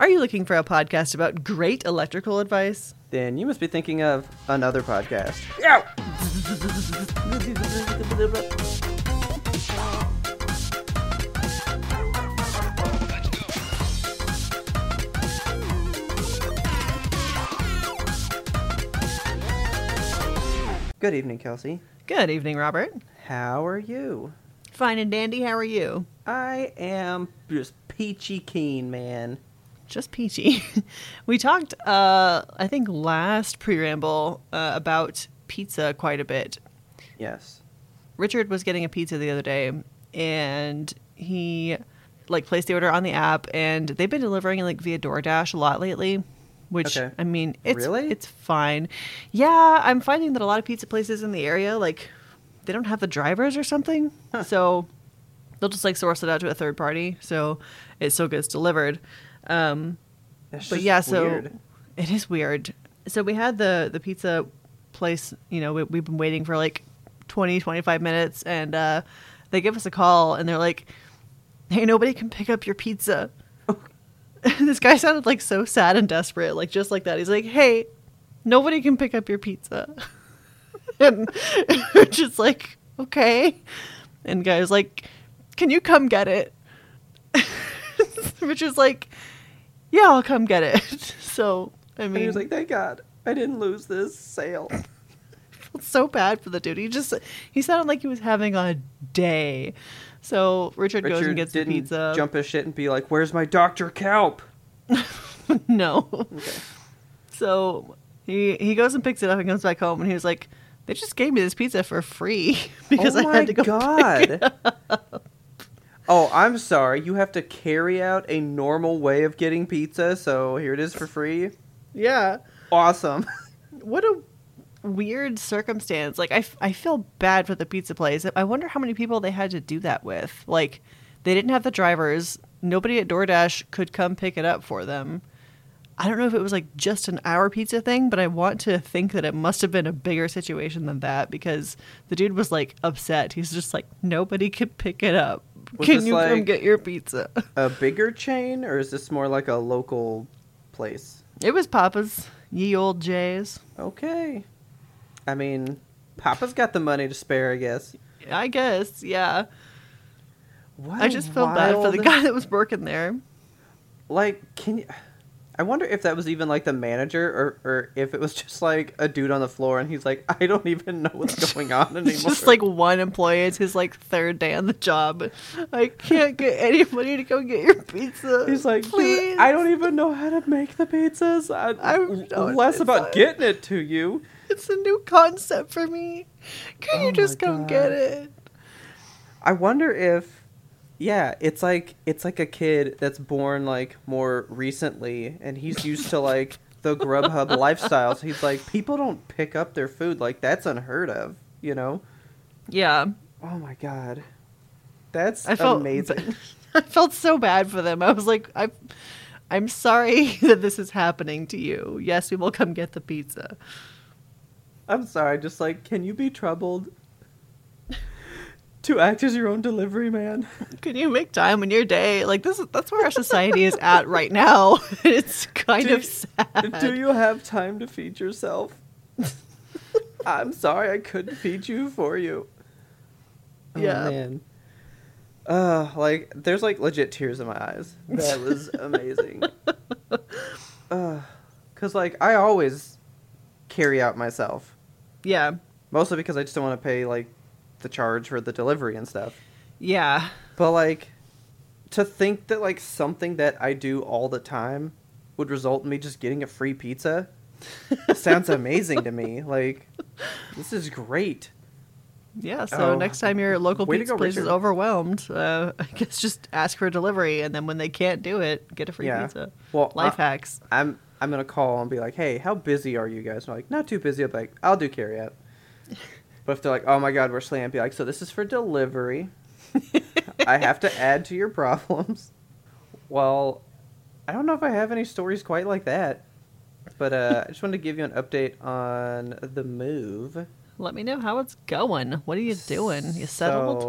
Are you looking for a podcast about great electrical advice? Then you must be thinking of another podcast. Yeah. Good evening, Kelsey. Good evening, Robert. How are you? Fine and dandy. How are you? I am just peachy keen, man. Just peachy. we talked, uh, I think, last preamble uh, about pizza quite a bit. Yes. Richard was getting a pizza the other day, and he like placed the order on the app, and they've been delivering like via DoorDash a lot lately. Which Okay. I mean, it's Really? it's fine. Yeah, I'm finding that a lot of pizza places in the area like they don't have the drivers or something, so they'll just like source it out to a third party, so it still gets delivered. Um, but yeah, so weird. it is weird. So we had the the pizza place, you know, we, we've been waiting for like 20, 25 minutes, and uh, they give us a call, and they're like, "Hey, nobody can pick up your pizza." this guy sounded like so sad and desperate, like just like that. He's like, "Hey, nobody can pick up your pizza," and we're just like, "Okay." And guys like, "Can you come get it?" Which is like, "Yeah, I'll come get it." So I And mean, he was like, thank God, I didn't lose this sale. felt so bad for the dude. He just he sounded like he was having a day. So Richard, goes and gets the didn't pizza. jump his shit and be like, where's my Dr. Kelp? no. Okay. So he he goes and picks it up and comes back home and he was like, "They just gave me this pizza for free because oh I had to go." God. Up." Oh, I'm sorry. You have to carry out a normal way of getting pizza, so here it is for free. Yeah. Awesome. What a weird circumstance. Like I, f- I feel bad for the pizza place. I wonder how many people they had to do that with. Like they didn't have the drivers. Nobody at DoorDash could come pick it up for them. I don't know if it was like just an hour pizza thing, but I want to think that it must have been a bigger situation than that because the dude was like upset. He's just like, nobody could pick it up. Can you come get your pizza? a bigger chain, or is this more like a local place? It was Papa's, ye old Jays. Okay. I mean, Papa's got the money to spare, I guess. I guess, yeah. What I just felt bad for the guy that was working there. Like, can you? I wonder if that was even like the manager, or or if it was just like a dude on the floor, and he's like, I don't even know what's going on anymore. It's just like one employee. It's his like third day on the job. I can't get anybody to go get your pizza. He's like, "Dude, please. I don't even know how to make the pizzas. I, I'm- no, less about fine." getting it to you. It's a new concept for me. Can Oh you just come God. get it? I wonder if, yeah, it's like it's like a kid that's born like more recently, and he's used to like the Grubhub lifestyle. So he's like, people don't pick up their food like that's unheard of, you know? Yeah, Oh my god, that's I felt amazing. I felt so bad for them. I was like, I, I'm sorry that this is happening to you. Yes, we will come get the pizza. I'm sorry, just like, can you be troubled? To act as your own delivery man. Can you make time in your day? Like this, is that's where our society is at right now. It's kind Do- of sad. Do you have time to feed yourself? I'm sorry I couldn't feed you for you. Oh, Yeah. man. Uh, like there's like legit tears in my eyes. That was amazing. uh, cause like I always carry out myself, Yeah, mostly because I just don't want to pay like the charge for the delivery and stuff. yeah. But like to think that like something that I do all the time would result in me just getting a free pizza sounds amazing to me. Like this is great. Yeah, so Oh. next time your local pizza go, place is overwhelmed, uh, I guess just ask for a delivery, and then when they can't do it, get a free Yeah. pizza. Well, Life I- hacks. I'm I'm gonna call and be like, hey, how busy are you guys? And I'm like, not too busy. I'm like, I'll do carry out. But if they're like, oh my god, we're slammed, be like, so this is for delivery. I have to add to your problems. Well, I don't know if I have any stories quite like that. But uh, I just wanted to give you an update on the move. Let me know how it's going. What are you doing? You settled?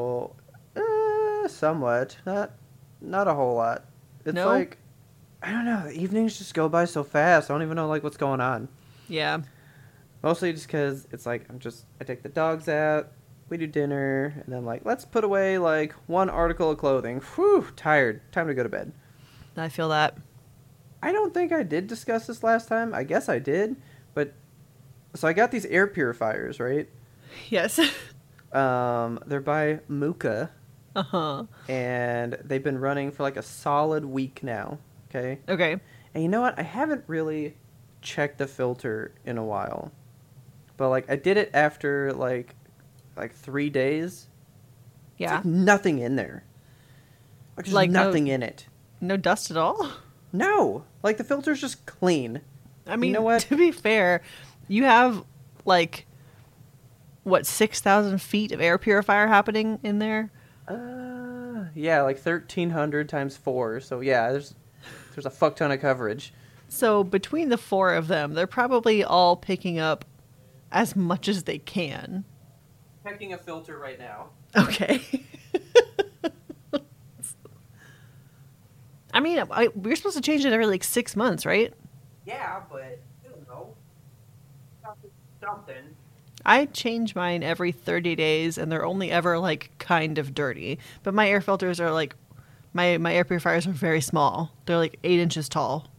So, uh, somewhat. Not, not a whole lot. It's No? like, I don't know. The evenings just go by so fast. I don't even know like what's going on. yeah. Mostly just because it's like I'm just I take the dogs out, we do dinner, and then like let's put away like one article of clothing. Whew, tired. Time to go to bed. I feel that. I don't think I did discuss this last time. I guess I did, but so I got these air purifiers, right? Yes. Um, they're by Mooka, uh huh. and they've been running for like a solid week now. Okay, Okay. and you know what? I haven't really checked the filter in a while, but like I did it after like like three days. Yeah. like nothing in there. Like there's Like, no- nothing in it. No dust at all? No, like the filter's just clean. I mean, know what? to be fair, you have like what six thousand feet of air purifier happening in there. Uh, yeah, like thirteen hundred times four. So yeah, there's there's a fuck ton of coverage. So between the four of them, they're probably all picking up as much as they can. Checking a filter right now. Okay. I mean, I, we're supposed to change it every like six months, right? Yeah, but I don't know. Something. I change mine every 30 days and they're only ever like kind of dirty. But my air filters are like my my air purifiers are very small. They're like 8 inches tall.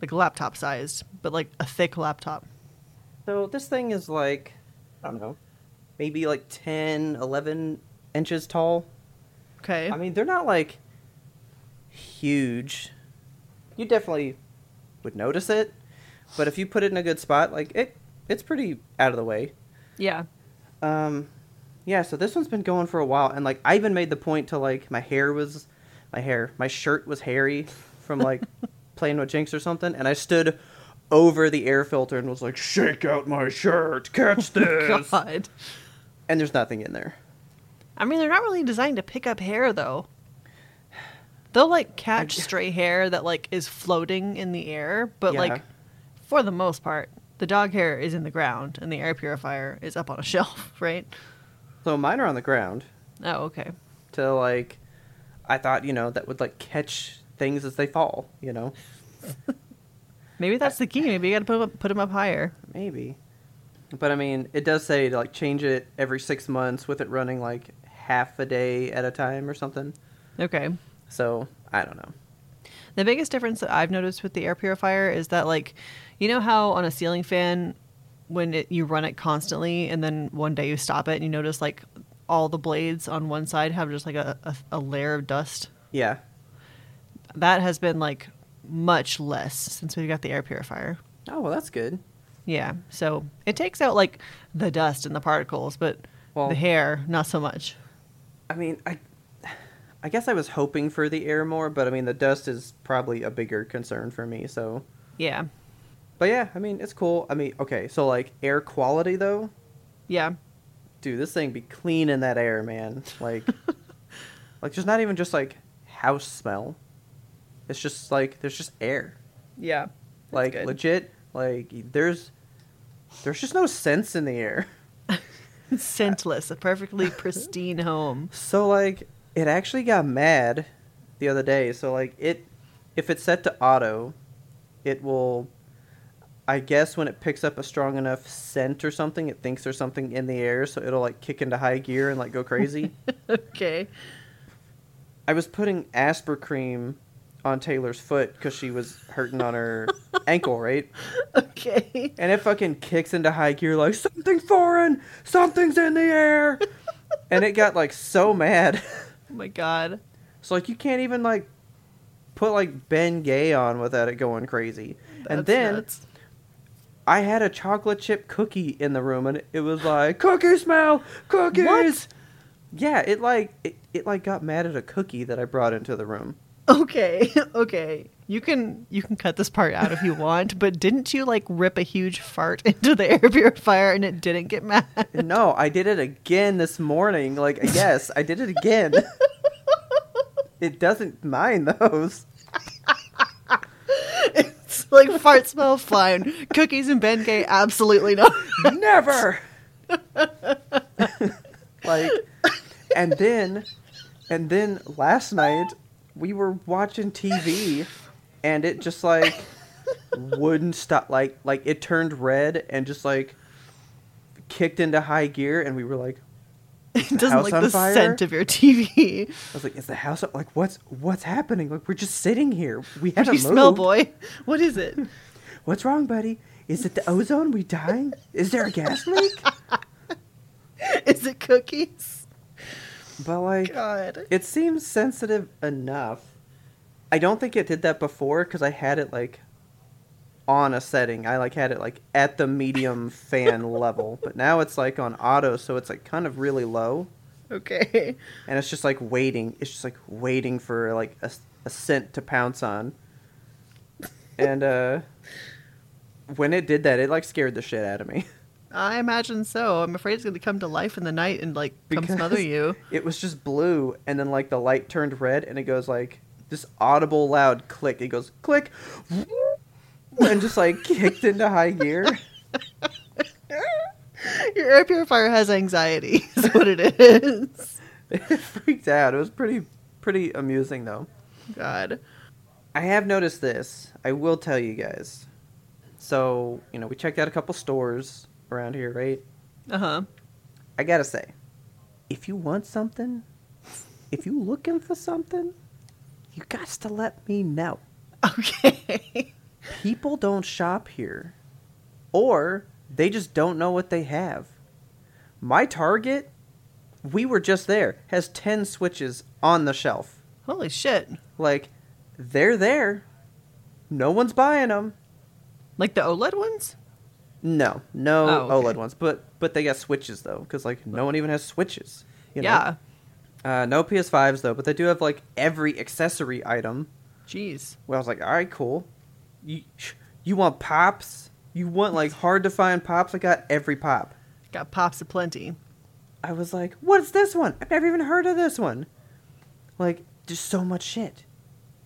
Like laptop sized, but like a thick laptop. So this thing is like, I don't know, maybe like 10, 11 inches tall. Okay. I mean, they're not like huge. You definitely would notice it, but if you put it in a good spot, like it, it's pretty out of the way. yeah. Um, yeah. So this one's been going for a while, and like I even made the point to like my hair was, my hair, my shirt was hairy from like playing with Jinx or something, and I stood over the air filter and was like, "Shake out my shirt, catch oh this," God. and there's nothing in there. I mean, they're not really designed to pick up hair though. They'll like catch stray hair that like is floating in the air, but Yeah. like for the most part, the dog hair is in the ground and the air purifier is up on a shelf, right? So mine are on the ground. Oh, okay. to like I thought, you know, that would like catch things as they fall, you know. Maybe that's the key. Maybe you got to put up, put them up higher. Maybe. But I mean, it does say to like change it every 6 months with it running like half a day at a time or something. Okay. So, I don't know. The biggest difference that I've noticed with the air purifier is that, like, you know how on a ceiling fan, when it, you run it constantly and then one day you stop it and you notice, like, all the blades on one side have just like a, a, a layer of dust? Yeah. That has been, like, much less since we got the air purifier. Oh, well that's good. Yeah. So it takes out, like, the dust and the particles, but Well- the hair, not so much. I mean, I I guess I was hoping for the air more, but I mean, the dust is probably a bigger concern for me, so Yeah. But yeah, I mean, it's cool. I mean, okay, so like air quality though, Yeah. dude, this thing be clean in that air, man. Like, like just not even just like house smell. It's just like there's just air. Yeah. like good. legit. Like there's there's just no sense in the air. Scentless, a perfectly pristine home. So like it actually got mad the other day. So like it if it's set to auto, it will I guess when it picks up a strong enough scent or something, it thinks there's something in the air, so it'll like kick into high gear and like go crazy. okay. I was putting Aspercreme on Taylor's foot because she was hurting on her ankle, right? Okay. And it fucking kicks into high gear like something foreign, something's in the air, and it got like so mad. Oh my god. so like you can't even like put like Bengay on without it going crazy. and then nuts. I had a chocolate chip cookie in the room, and it was like cookie smell, cookies. What? Yeah, it like it, it like got mad at a cookie that I brought into the room. Okay, okay. You can you can cut this part out if you want, but didn't you like rip a huge fart into the air purifier and it didn't get mad? No, I did it again this morning. Like, yes, I did it again. it doesn't mind those. It's like fart smell fine. Cookies and Bengay absolutely not. Never. like, and then, and then last night we were watching TV, and it just like wouldn't stop. Like, like it turned red and just like kicked into high gear, and we were like, It doesn't like the fire? scent of your TV. I was like, is the house up? Like, what's what's happening? Like, we're just sitting here. We haven't do you smell, boy? What is it? What's wrong, buddy? Is it the ozone? We dying? Is there a gas leak? Is it cookies? But like, God. it seems sensitive enough. I don't think it did that before because I had it like on a setting. I like had it like at the medium fan level, but now it's like on auto, so it's like kind of really low, Okay. and it's just like waiting. It's just like waiting for like a, a scent to pounce on. And uh when it did that, it like scared the shit out of me. I imagine so. I'm afraid it's going to come to life in the night and like come Because- smother you. It was just blue, and then like the light turned red, and it goes like this audible loud click. It goes click, and just like kicked into high gear. Your air purifier has anxiety. Is what it is. It freaked out. It was pretty pretty amusing though. God. I have noticed this. I will tell you guys. So you know, we checked out a couple stores around here, right? Uh huh. I gotta say, if you want something, if you looking for something, you got to let me know. Okay. people don't shop here or they just don't know what they have my target we were just there has 10 switches on the shelf Holy shit. like they're there no one's buying them Like the OLED ones? No no Oh, okay. oled ones but but they got switches though because like no one even has switches you know? Yeah. uh, no ps5s though but they do have like every accessory item Jeez. Well, I was like, all right, cool. You you want pops? You want like hard to find pops? I got every pop. Got pops aplenty. I was like, what's this one? I've never even heard of this one. Like, there's so much shit.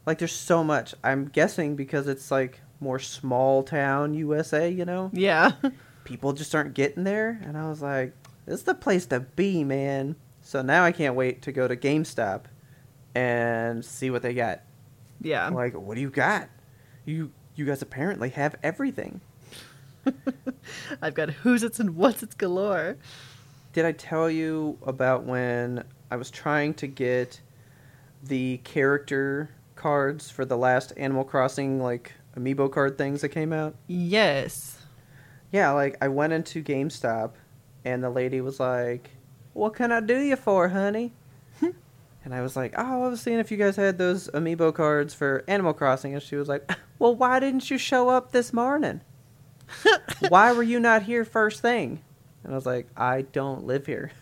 Like, there's so much. I'm guessing because it's like more small town USA, you know? Yeah. People just aren't getting there. And I was like, this is the place to be, man. So now I can't wait to go to GameStop and see what they got. yeah. I'm like, what do you got? You you guys apparently have everything. I've got who's it's and what's it's galore. Did I tell you about when I was trying to get the character cards for the last Animal Crossing like amiibo card things that came out? Yes. Yeah, like I went into GameStop and the lady was like, "What can I do you for, honey?" Hmm. and I was like, "Oh, I was seeing if you guys had those amiibo cards for Animal Crossing." And she was like, "Well, why didn't you show up this morning? why were you not here first thing?" And I was like, "I don't live here."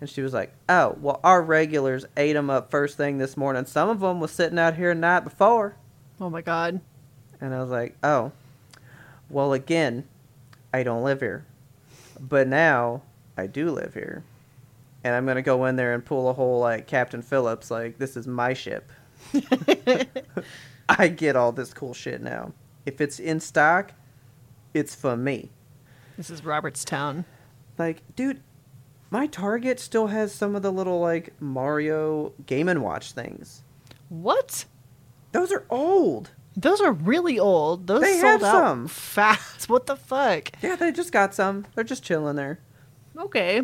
And she was like, "Oh, well, our regulars ate them up first thing this morning. Some of them was sitting out here the night before." Oh my god. And I was like, oh, well, again, I don't live here. But now I do live here. And I'm going to go in there and pull a whole, like, Captain Phillips, like, this is my ship. I get all this cool shit now. If it's in stock, it's for me. This is Robertstown. Like, dude, my Target still has some of the little, like, Mario Game & Watch things. What? Those are old. Those are really old. Those They sold have out some. fast. What the fuck? Yeah, they just got some. They're just chilling there. Okay.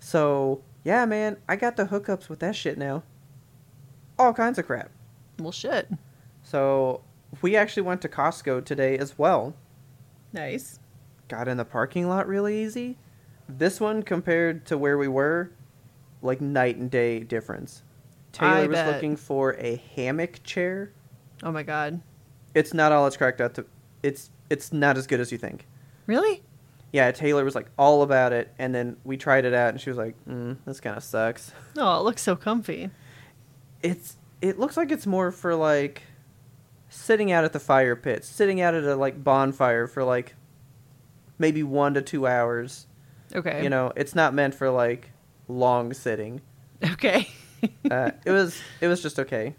So, yeah, man, I got the hookups with that shit now. All kinds of crap. Well, shit. So, we actually went to Costco today as well. Nice. Got in the parking lot really easy. This one compared to where we were, like night and day difference. Taylor I was bet. looking for a hammock chair. Oh my god. It's not all it's cracked up to it's it's not as good as you think. Really? Yeah, Taylor was like all about it, and then we tried it out, and she was like, mm, "This kind of sucks." Oh, it looks so comfy. It's it looks like it's more for like sitting out at the fire pit, sitting out at a like bonfire for like maybe one to two hours. Okay. You know, it's not meant for like long sitting. Okay. Uh, it was it was just okay.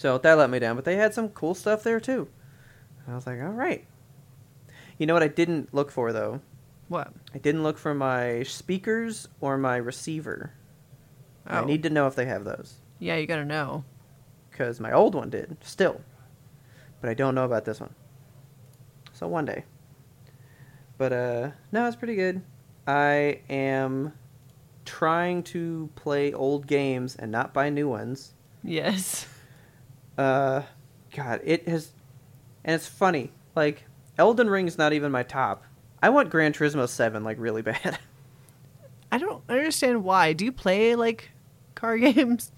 So that let me down, but they had some cool stuff there too. I was like, all right. You know what I didn't look for though? what? I didn't look for my speakers or my receiver. I Oh. need to know if they have those Yeah, you gotta know. because my old one did still, but I don't know about this one. So one day. But uh, no, it's pretty good. I am trying to play old games and not buy new ones. Yes. Uh, God, it has, and it's funny. Like Elden Ring's not even my top. I want Gran Turismo Seven like really bad. I don't understand why. Do you play like car games?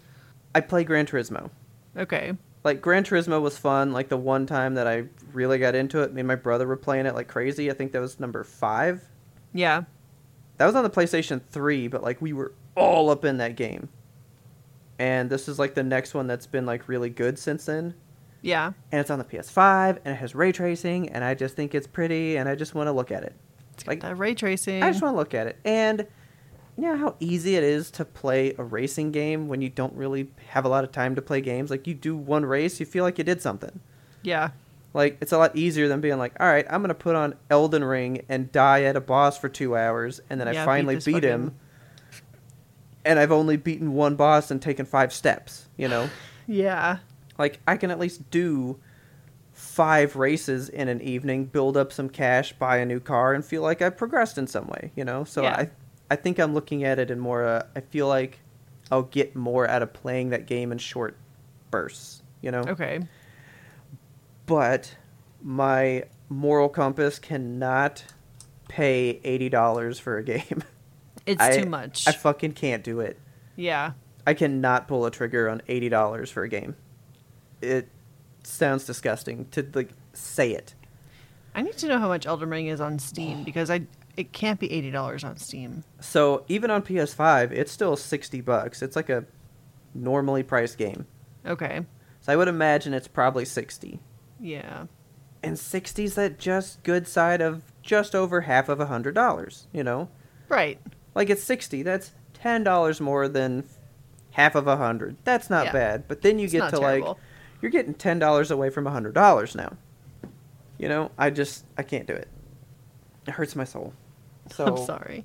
I play Gran Turismo. Okay. Like Gran Turismo was fun. Like the one time that I really got into it, me and my brother were playing it like crazy. I think that was number five. Yeah. That was on the PlayStation Three, but like we were all up in that game. And this is like the next one that's been like really good since then. Yeah. And it's on the PS5 and it has ray tracing and I just think it's pretty and I just want to look at it. It's Like- that ray tracing. I just want to look at it. And you know how easy it is to play a racing game when you don't really have a lot of time to play games? Like you do one race, you feel like you did something. Yeah. Like it's a lot easier than being like, all right, I'm gonna put on Elden Ring and die at a boss for two hours, and then Yeah, I finally this beat, him, and I've only beaten one boss and taken five steps. You know, Yeah. like I can at least do five races in an evening, build up some cash, buy a new car, and feel like I've progressed in some way. You know, so Yeah. I, I think I'm looking at it in more. Uh, I feel like I'll get more out of playing that game in short bursts. You know, Okay. but my moral compass cannot pay eighty dollars for a game. It's I- too much. I fucking can't do it. yeah. I cannot pull a trigger on eighty dollars for a game. It sounds disgusting to like say it. I need to know how much Elden Ring is on Steam because I it can't be eighty dollars on Steam. So even on PS5, it's still sixty bucks. It's like a normally priced game. Okay. So I would imagine it's probably sixty. Yeah. And 60's that just good side of just over half of a hundred dollars. You know. Right. Like it's sixty. That's ten dollars more than half of a hundred. That's not Yeah. bad. But then you It's get to terrible. like you're getting ten dollars away from a hundred dollars now. You know, I just I can't do it. It hurts my soul. So I'm sorry.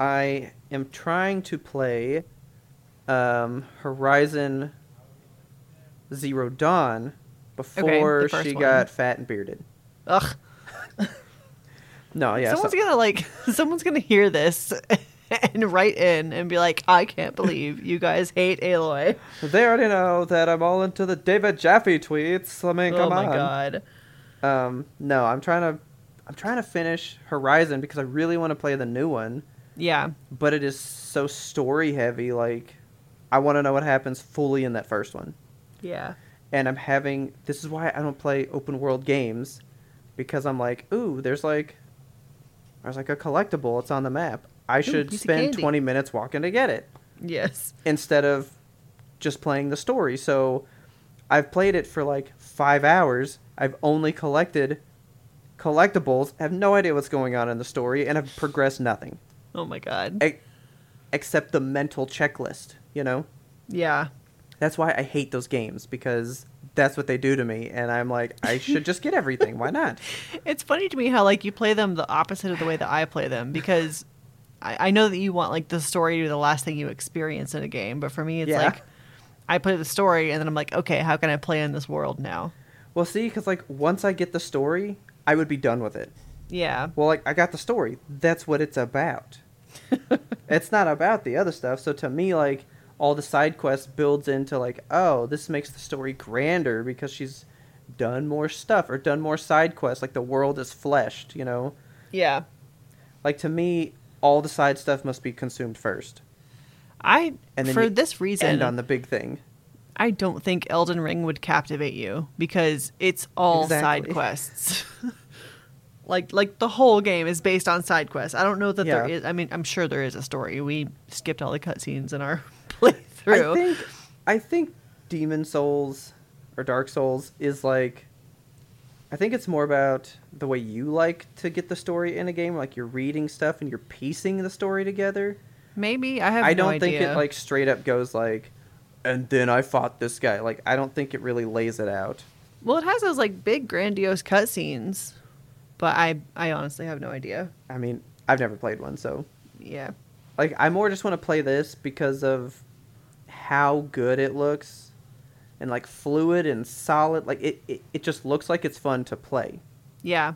I am trying to play um, Horizon Zero Dawn before first she one. got fat and bearded. Ugh. No, yeah. someone's so- gonna like someone's gonna hear this and write in and be like, I can't believe you guys hate Aloy. they already know that I'm all into the David Jaffe tweets. I mean, come on. oh my on. god. Um, no, I'm trying to, I'm trying to finish Horizon because I really want to play the new one, Yeah. but it is so story heavy. Like, I want to know what happens fully in that first one, Yeah. and I'm having. This is why I don't play open world games, because I'm like, ooh, there's like, there's like a collectible. It's on the map. I should of spend candy. 20 minutes walking to get it Yes. instead of just playing the story. So I've played it for like five hours. I've only collected collectibles. I have no idea what's going on in the story, and I've progressed nothing Oh my god. e- except the mental checklist. You know, Yeah. that's why I hate those games because that's what they do to me, and I'm like, I should just get everything. Why not? It's funny to me how like you play them the opposite of the way that I play them because I, I know that you want like the story to be the last thing you experience in a game, but for me it's Yeah. like I play the story and then I'm like, okay, how can I play in this world now? Well, see, because like once I get the story, I would be done with it. Yeah. Well, like I got the story. That's what it's about. it's not about the other stuff. So to me, like all the side quests builds into like, oh, this makes the story grander because she's done more stuff or done more side quests. Like the world is fleshed, you know. Yeah. Like to me, all the side stuff must be consumed first, I and then for this reason end on the big thing. I don't think Elden Ring would captivate you because it's all side quests. like like the whole game is based on side quests. I don't know that there Yeah. is. I mean, I'm sure there is a story. We skipped all the cutscenes in our playthrough. I think I think Demon's Souls or Dark Souls is like I think it's more about the way you like to get the story in a game, like you're reading stuff and you're piecing the story together. Maybe I have. I don't think idea. it like straight up goes like and then I fought this guy. Like I don't think it really lays it out. Well, it has those like big grandiose cutscenes, but I I honestly have no idea. I mean, I've never played one, so Yeah. like I more just want to play this because of how good it looks and like fluid and solid. Like it, it, it just looks like it's fun to play. Yeah.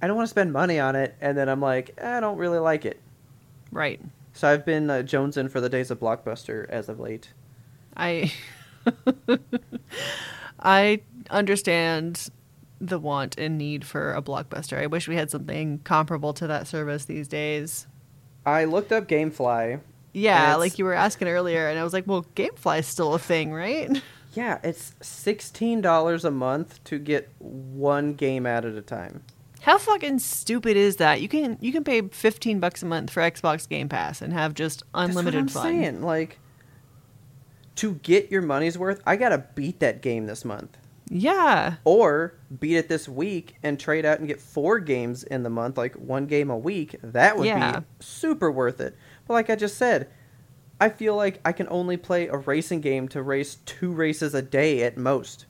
I don't want to spend money on it, and then I'm like, "Eh, I don't really like it. Right. So I've been uh, jonesing for the days of Blockbuster as of late. I I understand the want and need for a blockbuster. I wish we had something comparable to that service these days. I looked up GameFly. Yeah, like you were asking earlier, and I was like, "Well, GameFly is still a thing, right?" Yeah, it's sixteen dollars a month to get one game out at a time. How fucking stupid is that? You can you can pay fifteen bucks a month for Xbox Game Pass and have just unlimited That's what fun. I'm saying. Like, to get your money's worth, I gotta beat that game this month. Yeah, or beat it this week and trade out and get four games in the month, like one game a week. That would Yeah. be super worth it. But like I just said, I feel like I can only play a racing game to race two races a day at most.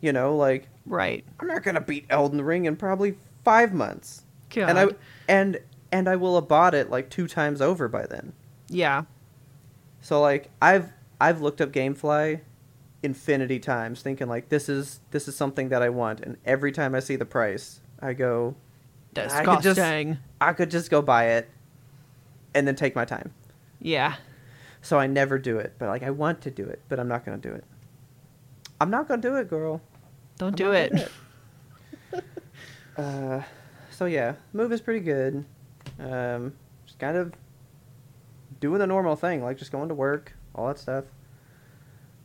You know, like right. I'm not gonna beat Elden Ring in probably five months, and I God. and and I will have bought it like two times over by then. Yeah, So like I've I've looked up GameFly infinity times thinking like this is this is something that I want and every time I see the price I go I could just- I could just go buy it and then take my time. Yeah, So I never do it, but like I want to do it, but I'm not going to do it. I'm not going to do it, girl. don't I'm do it. Uh so yeah, move is pretty good. Um just kind of doing the normal thing, like just going to work, all that stuff.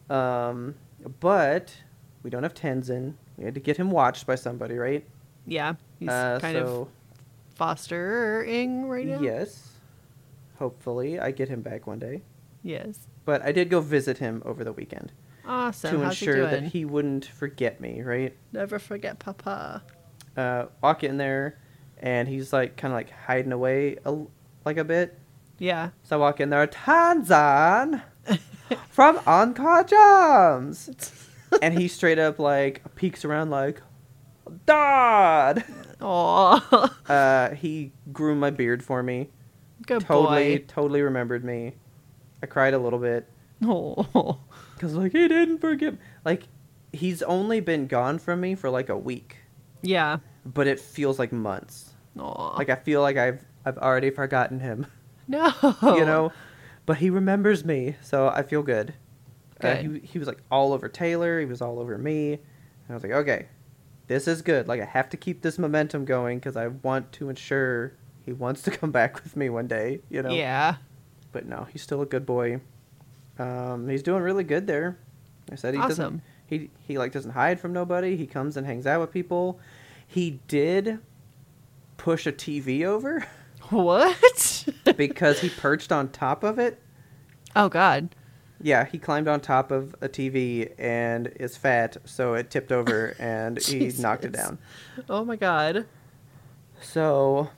Um, but we don't have Tenzin. We had to get him watched by somebody, right? Yeah, he's Uh, kind of fostering right now. yes, hopefully I get him back one day. Yes. But I did go visit him over the weekend Awesome. to How's he ensure that he wouldn't forget me, right? Never forget Papa. Uh, walk in there, and he's like kind of like hiding away a, like a bit. Yeah. So I walk in there, Tanzan from Anka Jams. and he straight up like peeks around like, Dad! Aw. Uh, he grew my beard for me. Good totally, boy. totally remembered me. I cried a little bit. Oh. Because, like, he didn't forget. Like, he's only been gone from me for like a week. Yeah. But it feels like months. Aw. Like, I feel like I've, I've already forgotten him. no. you know but he remembers me so i feel good, Uh, he, he was like all over taylor he was all over me and i was like okay this is good like i have to keep this momentum going because i want to ensure he wants to come back with me one day you know Yeah. but no he's still a good boy um, he's doing really good there i said he doesn't he, he like doesn't hide from nobody he comes and hangs out with people he did push a tv over What? because he perched on top of it oh God. Yeah, he climbed on top of a TV and is fat, so it tipped over and he knocked it down. Oh my God. So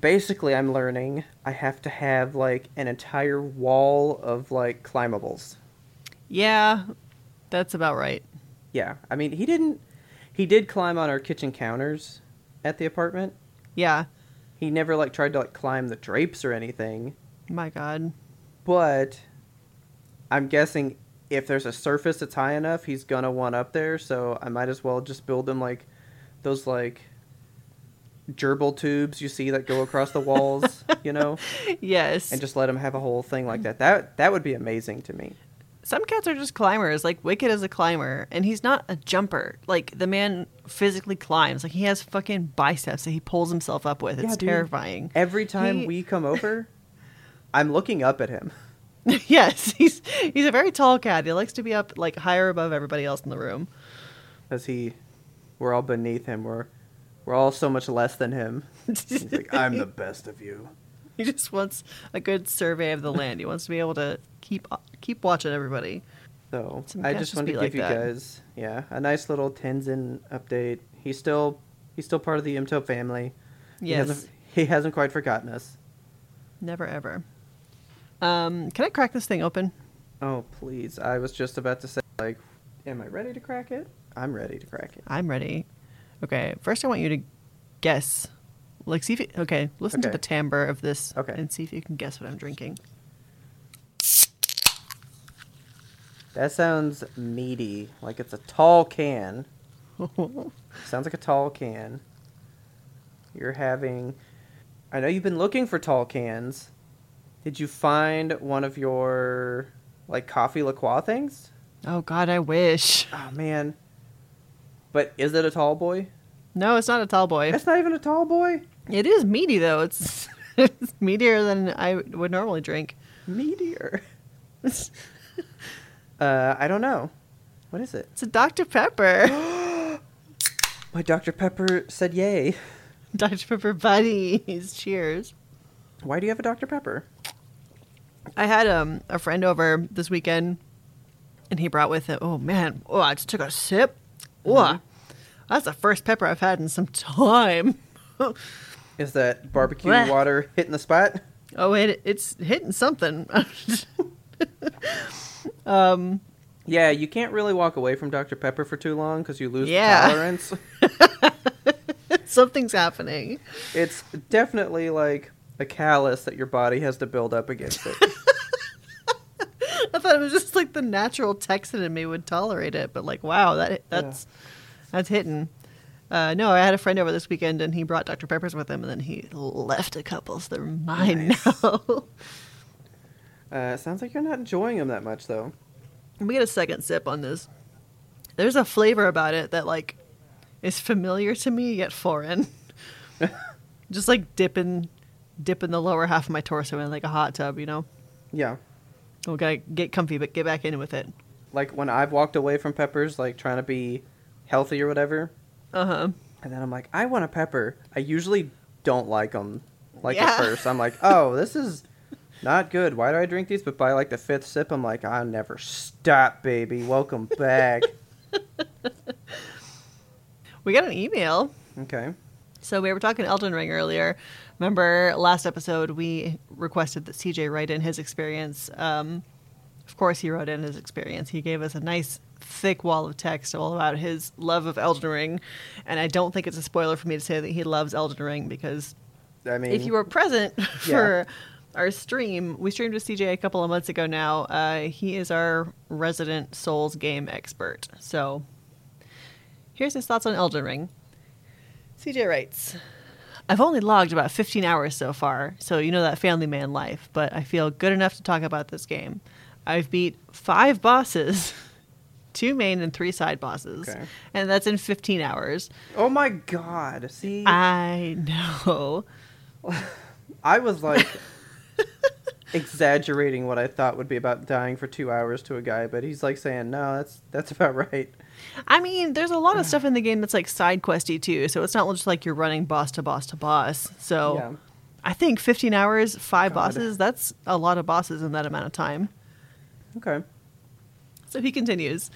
basically, I'm learning I have to have like an entire wall of like climbables. Yeah. That's about right. Yeah, I mean, he didn't. He did climb on our kitchen counters at the apartment. Yeah. He never like tried to like climb the drapes or anything. My God. But I'm guessing if there's a surface that's high enough, he's gonna want up there. So I might as well just build him like those like gerbil tubes you see that go across the walls, you know, Yes. and just let him have a whole thing like that. That that would be amazing to me. Some cats are just climbers. Like Wicked is a climber, and he's not a jumper. Like the man physically climbs. Like he has fucking biceps that he pulls himself up with. It's Yeah, terrifying. Every time He- we come over, I'm looking up at him. yes, he's he's a very tall cat. He likes to be up like higher above everybody else in the room. As he, we're all beneath him. We're we're all so much less than him. He's like, I'm the best of you. He just wants a good survey of the land. He wants to be able to keep keep watching everybody. So I just just wanted be to like give you that. guys, yeah, a nice little Tenzin update. He's still he's still part of the Imto family. He Yes, hasn't, he hasn't quite forgotten us. never ever. Um, can I crack this thing open? Oh please! I was just about to say, like, am I ready to crack it? I'm ready to crack it. I'm ready. Okay, first I want you to guess. Like, see if you, okay, listen to the timbre of this, Okay. and see if you can guess what I'm drinking. That sounds meaty, like it's a tall can. Sounds like a tall can. You're having. I know you've been looking for tall cans. Did you find one of your like coffee LaCroix things? oh God, I wish. Oh man. But is it a tall boy? No, it's not a tall boy. It's not even a tall boy. It is meaty though. It's it's meatier than I would normally drink. Meatier. uh, I don't know. What is it? It's a Dr Pepper. My Dr. Pepper said yay. Dr Pepper buddies. Cheers. Why do you have a Dr. Pepper? I had um a friend over this weekend, and he brought with him. Oh man! Oh, I just took a sip. Oh, that's the first pepper I've had in some time. Is that barbecue Blech. water hitting the spot? oh, it it's hitting something. um, Yeah, you can't really walk away from Dr. Pepper for too long because you lose Yeah. tolerance. Something's happening. it's definitely like a callus that your body has to build up against it. I thought it was just like the natural Texan in me would tolerate it, but like, wow, that that's that's hitting. Uh, no, I had a friend over this weekend, and he brought Dr Peppers with him, and then he left a couple, so they're mine Nice. now. uh, sounds like you're not enjoying them that much, though. Let me get a second sip on this. There's a flavor about it that like is familiar to me yet foreign. Just like dipping, dipping the lower half of my torso in like a hot tub, you know. Yeah. We gotta get comfy, but get back in with it. Like when I've walked away from peppers, like trying to be healthy or whatever, Uh huh. and then I'm like, I want a pepper. I usually don't like them. Like Yeah. at first, I'm like, oh, this is not good. Why do I drink these? But by like the fifth sip, I'm like, I never stop, baby. Welcome back. We got an email. okay. So we were talking Elden Ring earlier. Remember last episode we requested that CJ write in his experience. Um, of course, he wrote in his experience. He gave us a nice thick wall of text all about his love of Elden Ring, and I don't think it's a spoiler for me to say that he loves Elden Ring because I mean, if you were present for our stream, we streamed with CJ a couple of months ago now. Uh, he is our resident Souls game expert. So here's his thoughts on Elden Ring. CJ writes I've only logged about 15 hours so far, so you know that family man life, but I feel good enough to talk about this game. I've beat five bosses, two main and three side bosses, Okay. and that's in 15 hours. oh my god, see, I know. I was like exaggerating what I thought would be about dying for two hours to a guy, but he's like saying, no, that's that's about right. I mean, there's a lot of stuff in the game that's like side questy too, so it's not just like you're running boss to boss to boss. So Yeah. I think 15 hours, five God. bosses, that's a lot of bosses in that amount of time. Okay. So he continues.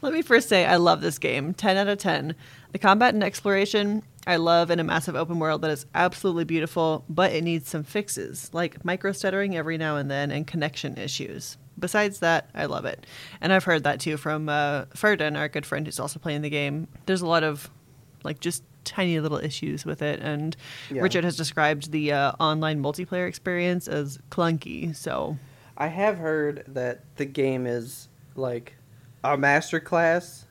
Let me first say I love this game. 10 out of 10. The combat and exploration I love in a massive open world that is absolutely beautiful, but it needs some fixes, like micro stuttering every now and then and connection issues. Besides that, I love it. And I've heard that too from uh, Ferden, our good friend who's also playing the game. There's a lot of like just tiny little issues with it. And Yeah. Richard has described the uh, online multiplayer experience as clunky. So I have heard that the game is like a master class,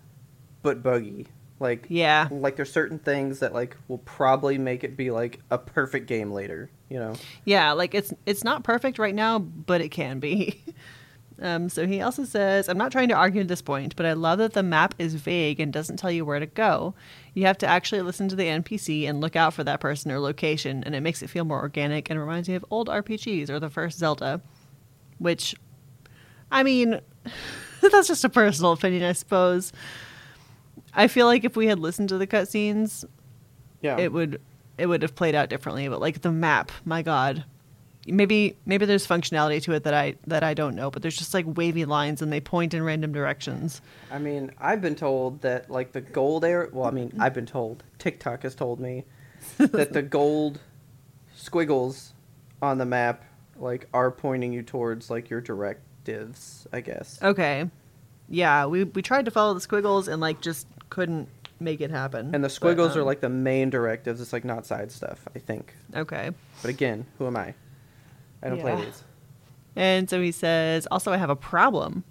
but buggy. Like yeah. like there's certain things that like will probably make it be like a perfect game later. You know. Yeah, like it's it's not perfect right now, but it can be. Um, so he also says, I'm not trying to argue at this point, but I love that the map is vague and doesn't tell you where to go. You have to actually listen to the NPC and look out for that person or location, and it makes it feel more organic and reminds me of old RPGs or the first Zelda, which I mean, that's just a personal opinion, I suppose. I feel like if we had listened to the cutscenes, Yeah. it would it would have played out differently. But like the map, my god, maybe maybe there's functionality to it that I that I don't know. But there's just like wavy lines and they point in random directions. I mean, I've been told that like the gold area. Well, I mean, I've been told. TikTok has told me that the gold squiggles on the map like are pointing you towards like your directives. I guess. Okay, yeah, we we tried to follow the squiggles and like just couldn't make it happen. And the But, squiggles are um, like the main directives. It's like not side stuff. I think. okay. But again, who am I? I don't play these. And so he says, also, I have a problem.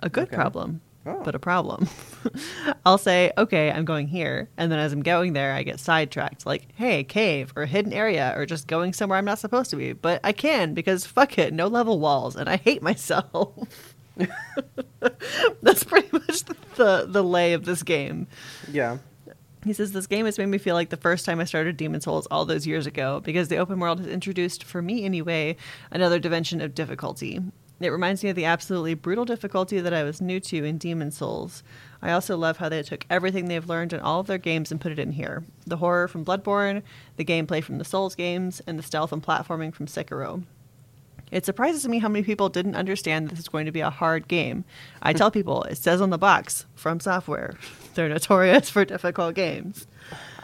A good Okay. problem, Oh. but a problem. I'll say, okay, I'm going here. And then as I'm going there, I get sidetracked. Like, hey, cave or hidden area or just going somewhere I'm not supposed to be. But I can because fuck it, no level walls. And I hate myself. That's pretty much the, the lay of this game. Yeah. He says this game has made me feel like the first time I started Demon's Souls all those years ago because the open world has introduced, for me anyway, another dimension of difficulty. It reminds me of the absolutely brutal difficulty that I was new to in Demon's Souls. I also love how they took everything they've learned in all of their games and put it in here the horror from Bloodborne, the gameplay from the Souls games, and the stealth and platforming from Sekiro. It surprises me how many people didn't understand that this is going to be a hard game. I tell people, it says on the box, FromSoftware. They're notorious for difficult games.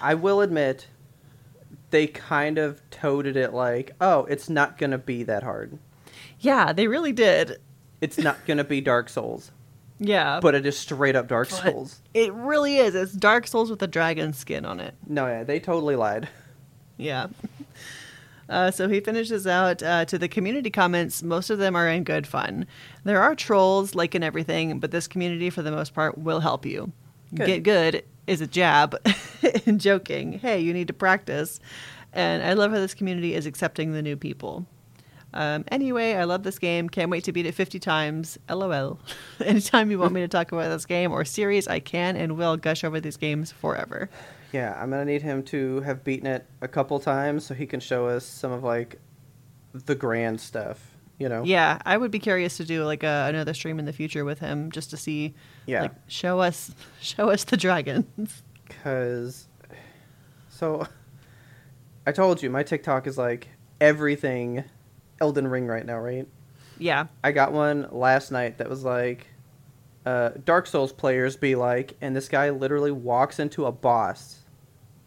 I will admit, they kind of toted it like, oh, it's not gonna be that hard. Yeah, they really did. It's not gonna be Dark Souls, Yeah. but it is straight up Dark but Souls. It really is. It's Dark Souls with a dragon skin on it. No, yeah, they totally lied. Yeah. Uh, so he finishes out uh, to the community comments. Most of them are in good fun. There are trolls, like in everything, but this community, for the most part, will help you. Good. Get good is a jab and joking. Hey, you need to practice. And I love how this community is accepting the new people. Um, anyway, I love this game. Can't wait to beat it 50 times. LOL. Anytime you want me to talk about this game or series, I can and will gush over these games forever. Yeah, I'm gonna need him to have beaten it a couple times so he can show us some of like the grand stuff. You know? Yeah, I would be curious to do like a, another stream in the future with him just to see, Yeah. like, show us, show us the dragons. Cause, so, I told you my TikTok is like everything Elden Ring right now, right? yeah, I got one last night that was like uh, Dark Souls players be like, and this guy literally walks into a boss,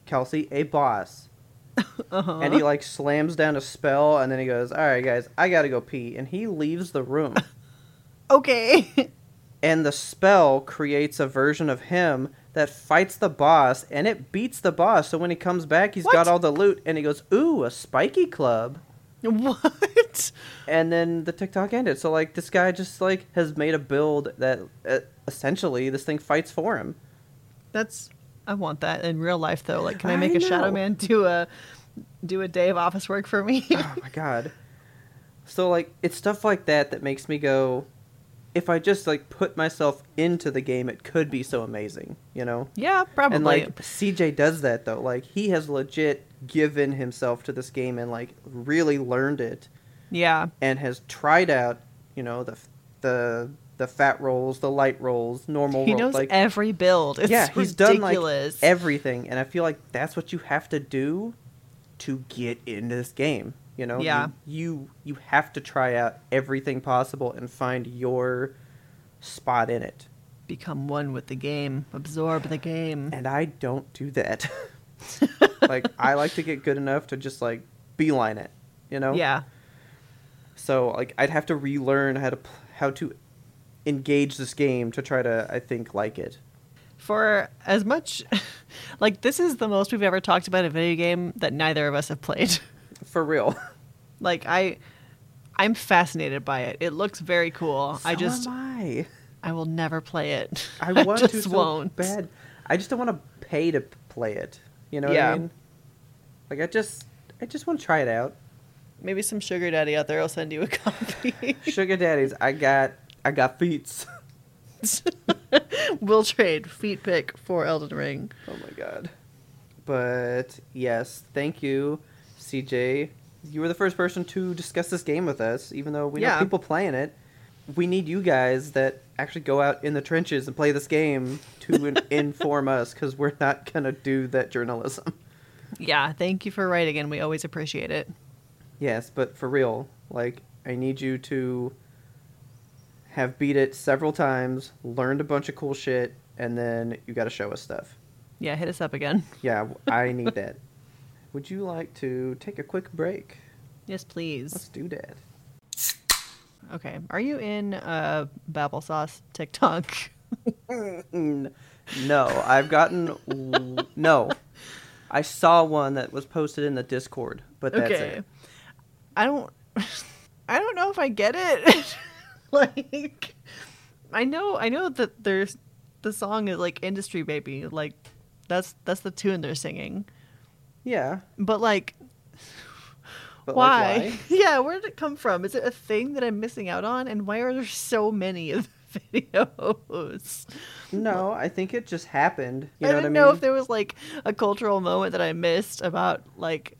Kelsey, a boss, uh-huh. and he like slams down a spell, and then he goes, "All right, guys, I gotta go pee," and he leaves the room, okay. and the spell creates a version of him that fights the boss, and it beats the boss. So when he comes back, he's What? got all the loot, and he goes, "Ooh, a spiky club." What? and then the TikTok ended. So like this guy just like has made a build that uh, essentially this thing fights for him. That's I want that in real life though. Like, can I I make a Shadow. Man do a do a day of office work for me? oh my god. So like it's stuff like that that makes me go if I just like put myself into the game it could be so amazing, you know? yeah, probably. And like CJ does that though. Like he has legit given himself to this game and like really learned it yeah, and has tried out, you know, the the the fat rolls, the light rolls, normal he rolls, knows like every build. It's yeah, he's done like everything, and I feel like that's what you have to do to get into this game. You know, Yeah. you you, you have to try out everything possible and find your spot in it. Become one with the game. Absorb the game. And I don't do that. like I like to get good enough to just like beeline it. You know. Yeah. So like I'd have to relearn how to how to engage this game to try to I think like it. For as much like this is the most we've ever talked about a video game that neither of us have played. For real. like I I'm fascinated by it. It looks very cool. I just I. I will never play it. I want just to so won't. bad. I just don't want to pay to play it. You know what I mean? Like I just I just want to try it out. Maybe some sugar daddy out there will send you a copy. Sugar daddies, I got I got feats. we'll trade feet pick for Elden Ring. Oh my god. But yes, thank you, CJ. You were the first person to discuss this game with us, even though we Yeah. know people playing it. we need you guys that actually go out in the trenches and play this game to in- inform us because we're not gonna do that journalism. Yeah, thank you for writing, and we always appreciate it. Yes, but for real, like I need you to have beat it several times, learned a bunch of cool shit, and then you got to show us stuff. Yeah, hit us up again. Yeah, I need that. Would you like to take a quick break? Yes, please. Let's do that. Okay, are you in uh, Babble Sauce TikTok? No, I've gotten no. I saw one that was posted in the Discord, but that's okay, it. I don't, I don't know if I get it. like, I know, I know that there's the song is like "Industry Baby," like that's that's the tune they're singing, Yeah, but like but why? like why? yeah, where did it come from? Is it a thing that I'm missing out on? And why are there so many of the videos? No, I think it just happened. You I know didn't what I mean? know if there was like a cultural moment that I missed about like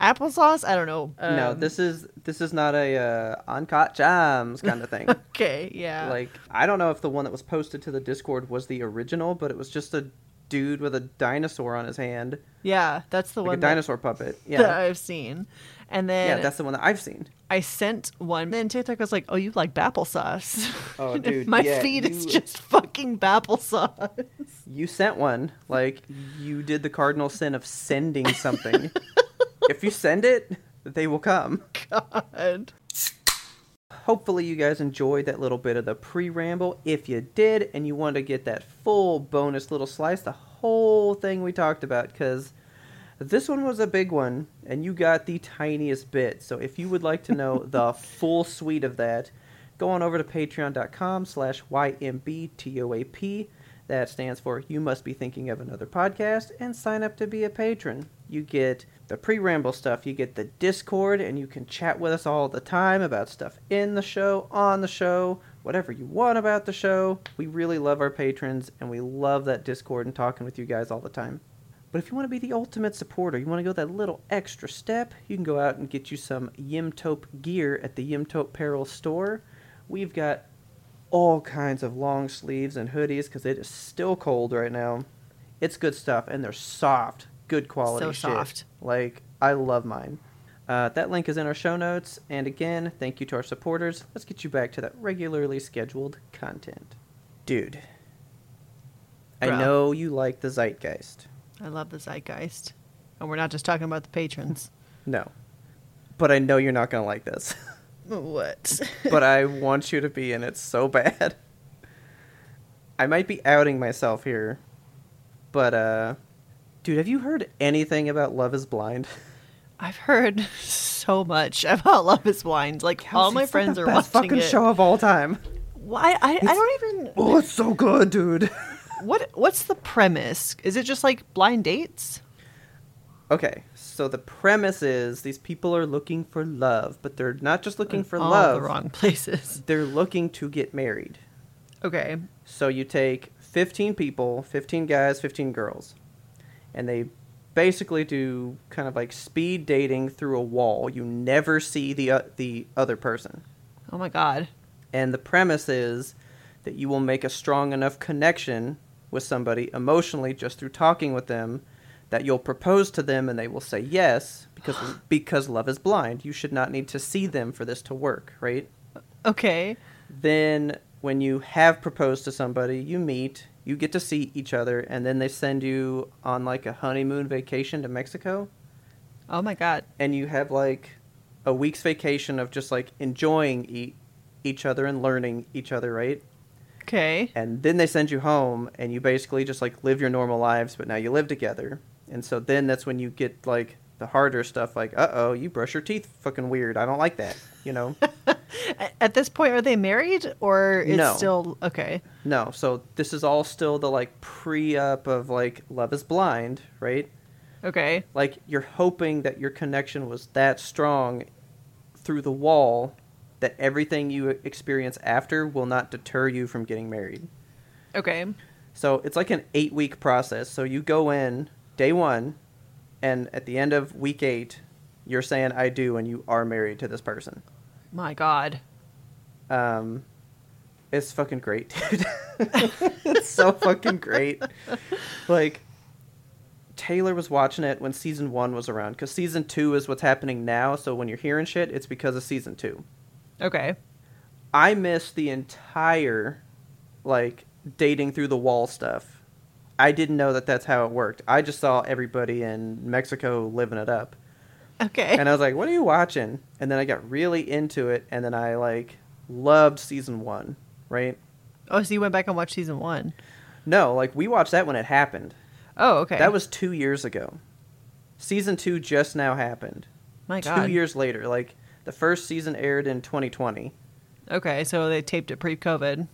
applesauce. I don't know. no, Um, this is this is not a uh, uncut jams kind of thing. Okay, yeah. like I don't know if the one that was posted to the Discord was the original, but it was just a dude with a dinosaur on his hand, yeah, that's the like a one that, dinosaur puppet. Yeah, that I've seen. And then yeah, that's the one that I've seen. I sent one. Then TikTok was like, "Oh, you like applesauce?" Oh, dude, my yeah, feed is just fucking applesauce. You sent one. Like you did the cardinal sin of sending something. if you send it, they will come. God. Hopefully, you guys enjoyed that little bit of the pre ramble. If you did, and you want to get that full bonus little slice, the whole thing we talked about, because this one was a big one, and you got the tiniest bit. So, if you would like to know the full suite of that, go on over to patreon.com slash YMBTOAP. That stands for You Must Be Thinking of Another Podcast, and sign up to be a patron. You get the pre ramble stuff, you get the Discord, and you can chat with us all the time about stuff in the show, on the show, whatever you want about the show. We really love our patrons, and we love that Discord and talking with you guys all the time. But if you want to be the ultimate supporter, you want to go that little extra step, you can go out and get you some Yimtope gear at the Yimtope Apparel store. We've got all kinds of long sleeves and hoodies because it is still cold right now. It's good stuff, and they're soft, good quality So shit. soft. Like, I love mine. Uh, that link is in our show notes. And again, thank you to our supporters. Let's get you back to that regularly scheduled content. Dude, I know you like the zeitgeist. I love the zeitgeist. And we're not just talking about the patrons. No. But I know you're not going to like this. what? but I want you to be in it so bad. I might be outing myself here. But, uh, dude, have you heard anything about Love is Blind? I've heard so much about Love is Blind. Like all my friends the are best watching fucking it. show of all time. Why? I, I don't even. Oh, it's so good, dude. What What's the premise? Is it just like blind dates? Okay, so the premise is these people are looking for love, but they're not just looking for love. all love. the wrong places. They're looking to get married. Okay. So you take 15 people, 15 guys, 15 girls, and they basically do kind of like speed dating through a wall. You never see the uh, the other person. Oh my god. And the premise is that you will make a strong enough connection with somebody emotionally just through talking with them that you'll propose to them and they will say yes because because love is blind. You should not need to see them for this to work, right? Okay. Then when you have proposed to somebody, you meet, you get to see each other and then they send you on like a honeymoon vacation to Mexico Oh my god. and you have like a week's vacation of just like enjoying e- each other and learning each other, right? Okay. and then they send you home and you basically just like live your normal lives but now you live together and so then that's when you get like the harder stuff like uh-oh you brush your teeth fucking weird i don't like that you know At this point, are they married or it's No. still okay? no so this is all still the like pre-up of like love is blind right Okay. like you're hoping that your connection was that strong through the wall that everything you experience after will not deter you from getting married Okay. So it's like an eight week process. So you go in day one, and at the end of week eight, you're saying I do, and you are married to this person. My god. Um, It's fucking great, dude. it's so fucking great. Like Taylor was watching it when season 1 was around cuz season 2 is what's happening now, so when you're hearing shit, it's because of season 2. Okay. I missed the entire like dating through the wall stuff. I didn't know that that's how it worked. I just saw everybody in Mexico living it up. Okay. And I was like, "What are you watching?" And then I got really into it and then I like loved season 1, right? oh, so you went back and watched season one. No, like we watched that when it happened. Oh, okay. That was 2 years ago. Season 2 just now happened. my god. 2 years later. Like the first season aired in 2020. Okay, so they taped it pre-COVID.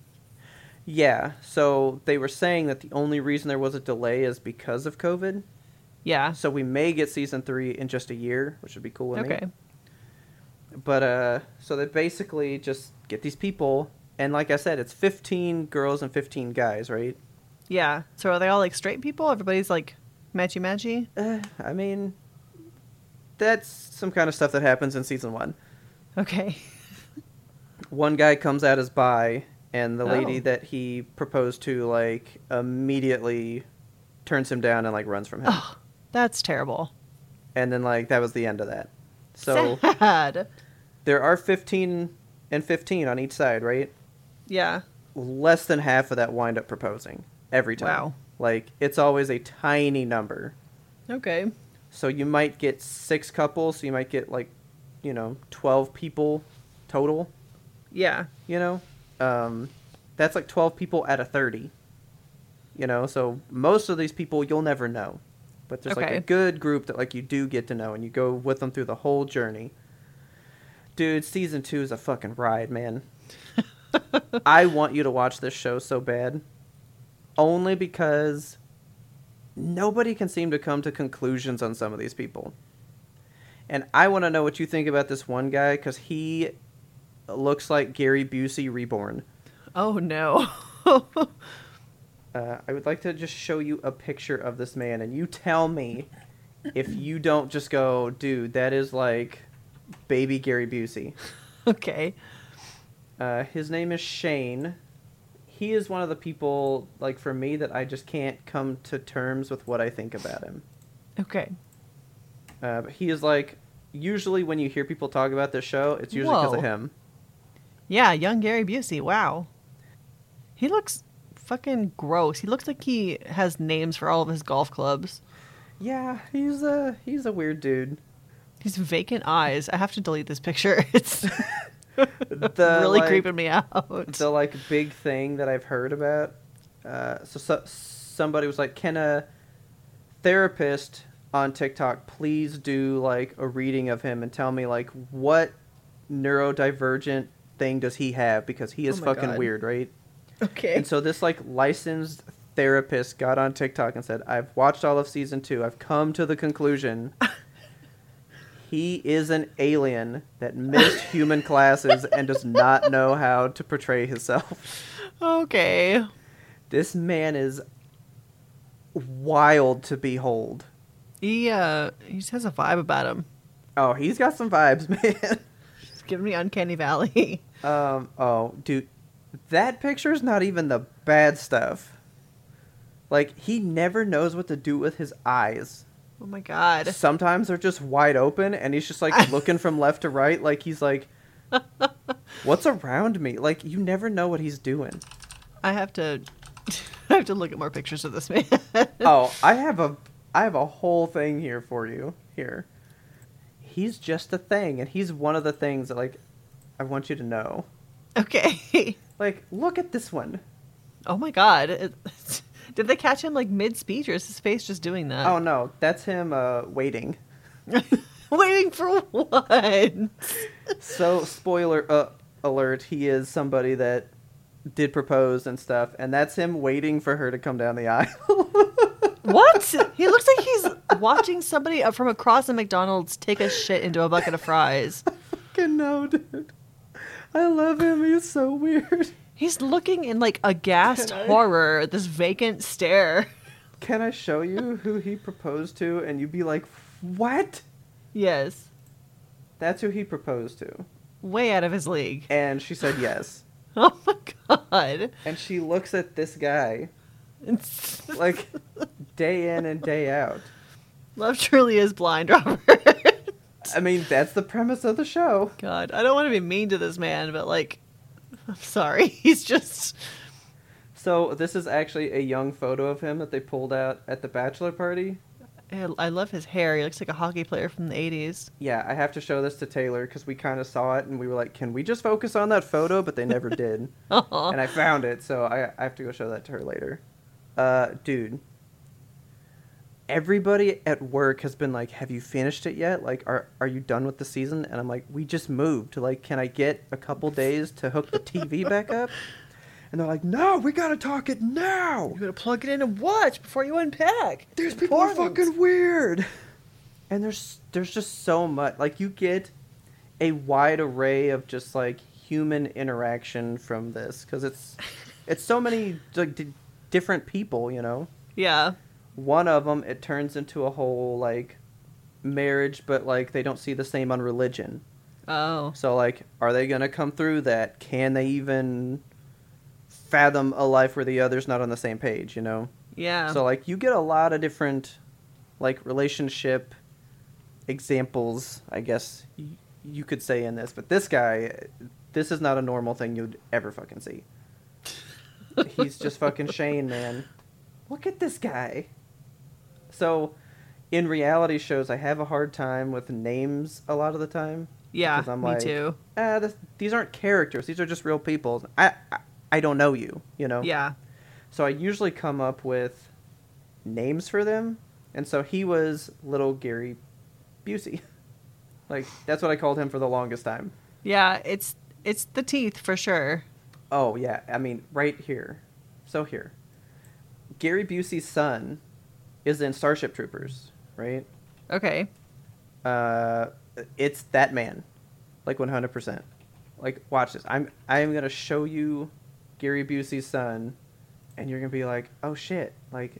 Yeah, so they were saying that the only reason there was a delay is because of COVID. Yeah. So we may get season three in just a year, which would be cool with Okay. me. But uh, so they basically just get these people, and like I said, it's fifteen girls and fifteen guys, right? Yeah. So are they all like straight people? Everybody's like matchy matchy. Uh, I mean, that's some kind of stuff that happens in season one. Okay. One guy comes out as bi, and the lady Oh. that he proposed to like immediately turns him down and like runs from him, Oh, that's terrible. and then like that was the end of that. So Sad. there are fifteen and fifteen on each side, right? Yeah. less than half of that wind up proposing every time. Wow. Like it's always a tiny number. Okay. So you might get six couples, so you might get like, you know, 12 people total, Yeah. you know? Um that's like 12 people out of 30. You know, so most of these people you'll never know. But there's like a good group that like you do get to know and you go with them through the whole journey. Dude, season 2 is a fucking ride, man. I want you to watch this show so bad. Only because nobody can seem to come to conclusions on some of these people. And I want to know what you think about this one guy because he looks like Gary Busey reborn. Oh no. Uh, I would like to just show you a picture of this man, and you tell me if you don't just go, dude, that is like baby Gary Busey. okay. Uh, his name is Shane. He is one of the people, like for me, that I just can't come to terms with what I think about him. Okay. Uh, but he is like, usually when you hear people talk about this show, it's usually because of him. Yeah, young Gary Busey. Wow. He looks fucking gross. He looks like he has names for all of his golf clubs. Yeah, he's a he's a weird dude. He's vacant eyes. I have to delete this picture. It's The, really like, creeping me out. the like big thing that I've heard about. Uh, so, so somebody was like, "Can a therapist on TikTok please do like a reading of him and tell me like what neurodivergent thing does he have because he is Oh fucking God. weird, right?" okay. And so this like licensed therapist got on TikTok and said, "I've watched all of season 2. I've come to the conclusion he is an alien that missed human classes and does not know how to portray himself. okay. This man is wild to behold. He uh he just has a vibe about him. Oh, he's got some vibes, man. Giving me uncanny valley. Um, oh, dude, that picture's not even the bad stuff. Like he never knows what to do with his eyes. Oh my god. Sometimes they're just wide open and he's just like looking from left to right like he's like what's around me? Like you never know what he's doing. I have to I have to look at more pictures of this man. Oh, I have a I have a whole thing here for you here. He's just a thing and he's one of the things that like I want you to know. okay. Like look at this one. Oh my god. It, did they catch him like mid speech or is his face just doing that? Oh no, that's him uh waiting. Waiting for what? So spoiler uh, alert, he is somebody that did propose and stuff and that's him waiting for her to come down the aisle. What? He looks like he's watching somebody from across the McDonald's take a shit into a bucket of fries. Fucking no, dude. I love him. He's so weird. He's looking in like aghast Can I- horror at this vacant stare. Can I show you who he proposed to and you'd be like, "What?" Yes. That's who he proposed to. Way out of his league. And she said yes. Oh my god. and she looks at this guy like day in and day out. Love truly is blind, Robert. I mean, that's the premise of the show. God, I don't want to be mean to this man, but like, I'm sorry. He's just. So this is actually a young photo of him that they pulled out at the bachelor party. I love his hair. He looks like a hockey player from the 80s. Yeah, I have to show this to Taylor because we kind of saw it and we were like, "Can we just focus on that photo?" But they never did. Uh-huh. And I found it, so I, I have to go show that to her later. Uh, dude, everybody at work has been like, "Have you finished it yet? Like, are are you done with the season?" And I'm like, "We just moved. Like, can I get a couple days to hook the TV back up?" And they're like, "No, we gotta talk it now. You gotta plug it in and watch before you unpack. These people are fucking weird." And there's there's just so much. Like, you get a wide array of just like human interaction from this because it's it's so many like different people, you know. Yeah. one of them it turns into a whole like marriage but like they don't see the same on religion Oh. so like are they gonna come through that can they even fathom a life where the other's not on the same page you know Yeah. so like you get a lot of different like relationship examples i guess you could say in this but this guy this is not a normal thing you'd ever fucking see he's just fucking shane man look at this guy so in reality shows i have a hard time with names a lot of the time yeah. I'm me like, too. ah, this, these aren't characters these are just real people I, I i don't know you you know Yeah. so I usually come up with names for them, and so he was little Gary Busey. like that's what I called him for the longest time. Yeah. It's it's the teeth for sure. Oh yeah, I mean right here. So here, Gary Busey's son is in Starship Troopers, right? Okay. Uh, it's that man, like one hundred percent. Like watch this. I'm I'm gonna show you Gary Busey's son, and you're gonna be like, oh shit, like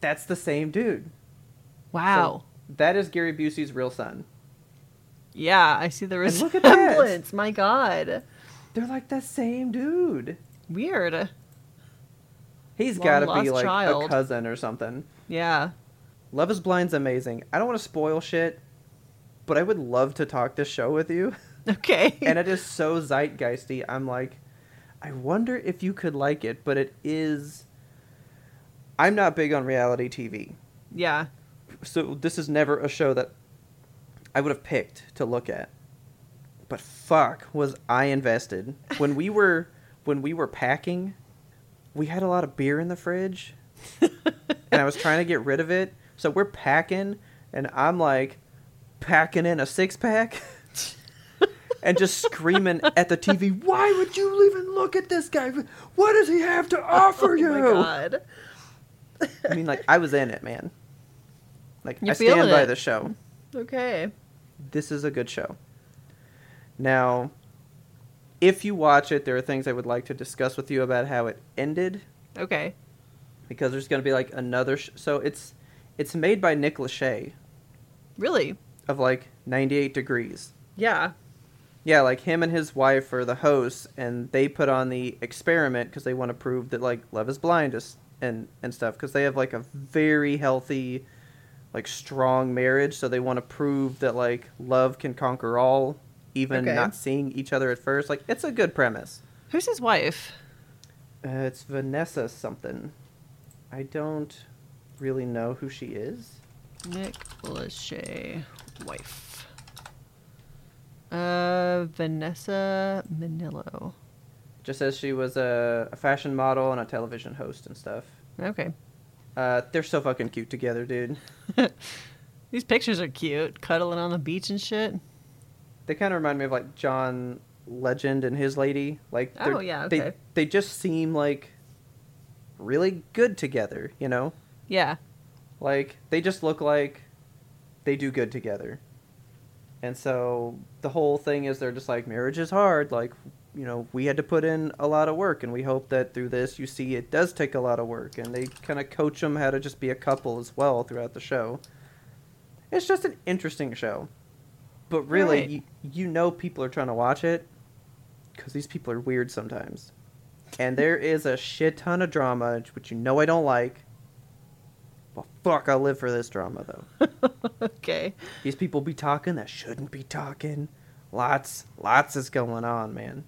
that's the same dude. Wow. So that is Gary Busey's real son. yeah, I see the And look at that. resemblance. My God. They're like the same dude. Weird. He's got to be like a cousin or something. Yeah. Love is Blind's amazing. I don't want to spoil shit, but I would love to talk this show with you. Okay. and it is so zeitgeisty. I'm like, I wonder if you could like it, but it is. I'm not big on reality TV. yeah. so this is never a show that I would have picked to look at. But fuck, was I invested when we were when we were packing? We had a lot of beer in the fridge, and I was trying to get rid of it. So we're packing, and I'm like packing in a six pack. And just screaming at the TV, why would you even look at this guy? What does he have to oh offer you? Oh my God. I mean, like, I was in it, man. Like, You're I stand by it. the show. Okay. This is a good show. Now, if you watch it, there are things I would like to discuss with you about how it ended, Okay. because there's going to be like another. Sh- so it's it's made by Nick Lachey Really? of like 98 Degrees. Yeah. Yeah, like him and his wife are the hosts, and they put on the experiment because they want to prove that like Love is Blind is and and stuff because they have like a very healthy, like strong marriage. So they want to prove that like love can conquer all, even Okay. not seeing each other at first. Like it's a good premise. Who's his wife? Uh, it's Vanessa something. I don't really know who she is. Nick Lachey wife. Uh, Vanessa Minnillo. Just says she was a, a fashion model and a television host and stuff. Okay. Uh, they're so fucking cute together, dude. These pictures are cute, cuddling on the beach and shit. They kind of remind me of like John Legend and his lady. Like, Oh, yeah, okay. They they just seem like really good together. You know, Yeah. like they just look like they do good together. And so the whole thing is they're just like marriage is hard. Like, you know, we had to put in a lot of work, and we hope that through this you see it does take a lot of work. And they kind of coach them how to just be a couple as well throughout the show. It's just an interesting show, but really, Right. you, you know, people are trying to watch it because these people are weird sometimes. And there is a shit ton of drama, which you know I don't like. Well, fuck, I'll live for this drama though. okay. These people be talking that shouldn't be talking. Lots, lots is going on, man.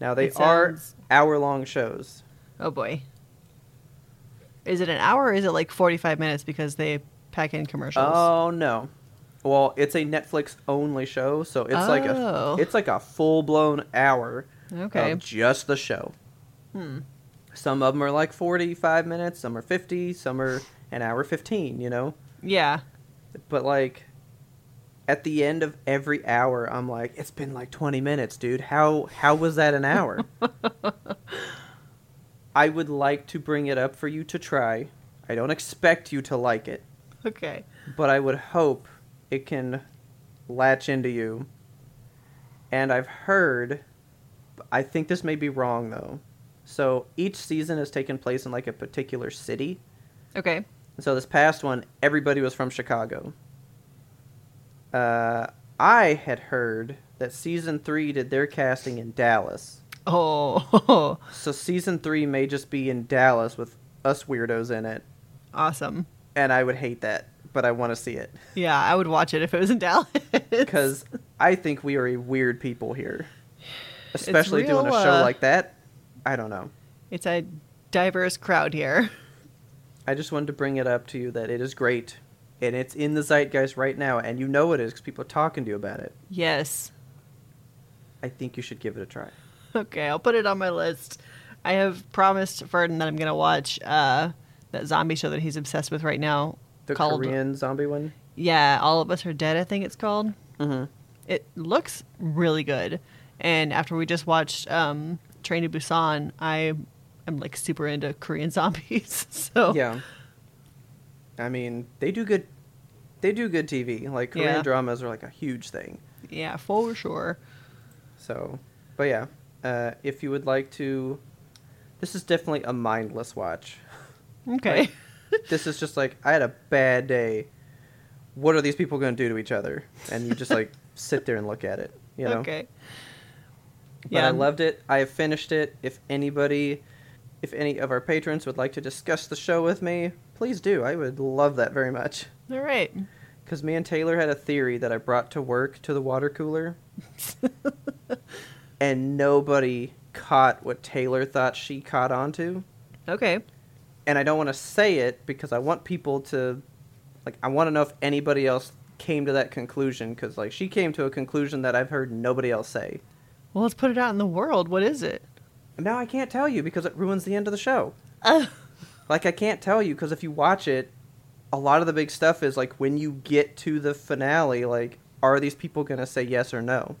Now they It are hour-long shows. Oh boy. Is it an hour or is it like 45 minutes because they pack in commercials? Oh no. Well, it's a Netflix only show, so it's like a Oh. it's like a full blown hour okay. of just the show. Hmm. Some of them are like 45 minutes, some are 50, some are an hour 15, you know? Yeah. But like at the end of every hour, I'm like, it's been like 20 minutes, dude. How how was that an hour? I would like to bring it up for you to try. I don't expect you to like it, Okay. but I would hope it can latch into you. And I've heard I think this may be wrong though. So each season has taken place in like a particular city. Okay. And so this past one, everybody was from Chicago. Uh, I had heard that season three did their casting in Dallas. Oh, So season three may just be in Dallas with us weirdos in it, awesome. and I would hate that, but I want to see it Yeah, I would watch it if it was in Dallas. because I think we are a weird people here, especially doing a show uh, like that. I don't know. it's a diverse crowd here. I just wanted to bring it up to you that it is great, and it's in the zeitgeist right now, and you know it is because people are talking to you about it. Yes. I think you should give it a try. Okay, I'll put it on my list. I have promised Ferdinand that I'm going to watch uh, that zombie show that he's obsessed with right now. The called, Korean zombie one. Yeah, All of Us Are Dead, I think it's called. Mm-hmm. It looks really good. And after we just watched um, Train to Busan, I am like super into Korean zombies. so Yeah. I mean, they do good. They do good TV. Like Korean Yeah. dramas are like a huge thing. yeah, for sure. So, but yeah, uh, if you would like to, this is definitely a mindless watch. Okay. This is just like I had a bad day. What are these people going to do to each other? And you just like sit there and look at it. You know. Okay. But I loved it. I have finished it. If anybody, if any of our patrons would like to discuss the show with me, please do. I would love that very much. All right. Because me and Taylor had a theory that I brought to work to the water cooler. and nobody caught what Taylor thought she caught onto. Okay. And I don't want to say it because I want people to, like, I want to know if anybody else came to that conclusion. Because, like, she came to a conclusion that I've heard nobody else say. Well, let's put it out in the world. What is it? Now I can't tell you because it ruins the end of the show. Like, I can't tell you because if you watch it, a lot of the big stuff is like when you get to the finale, like, are these people going to say yes or no?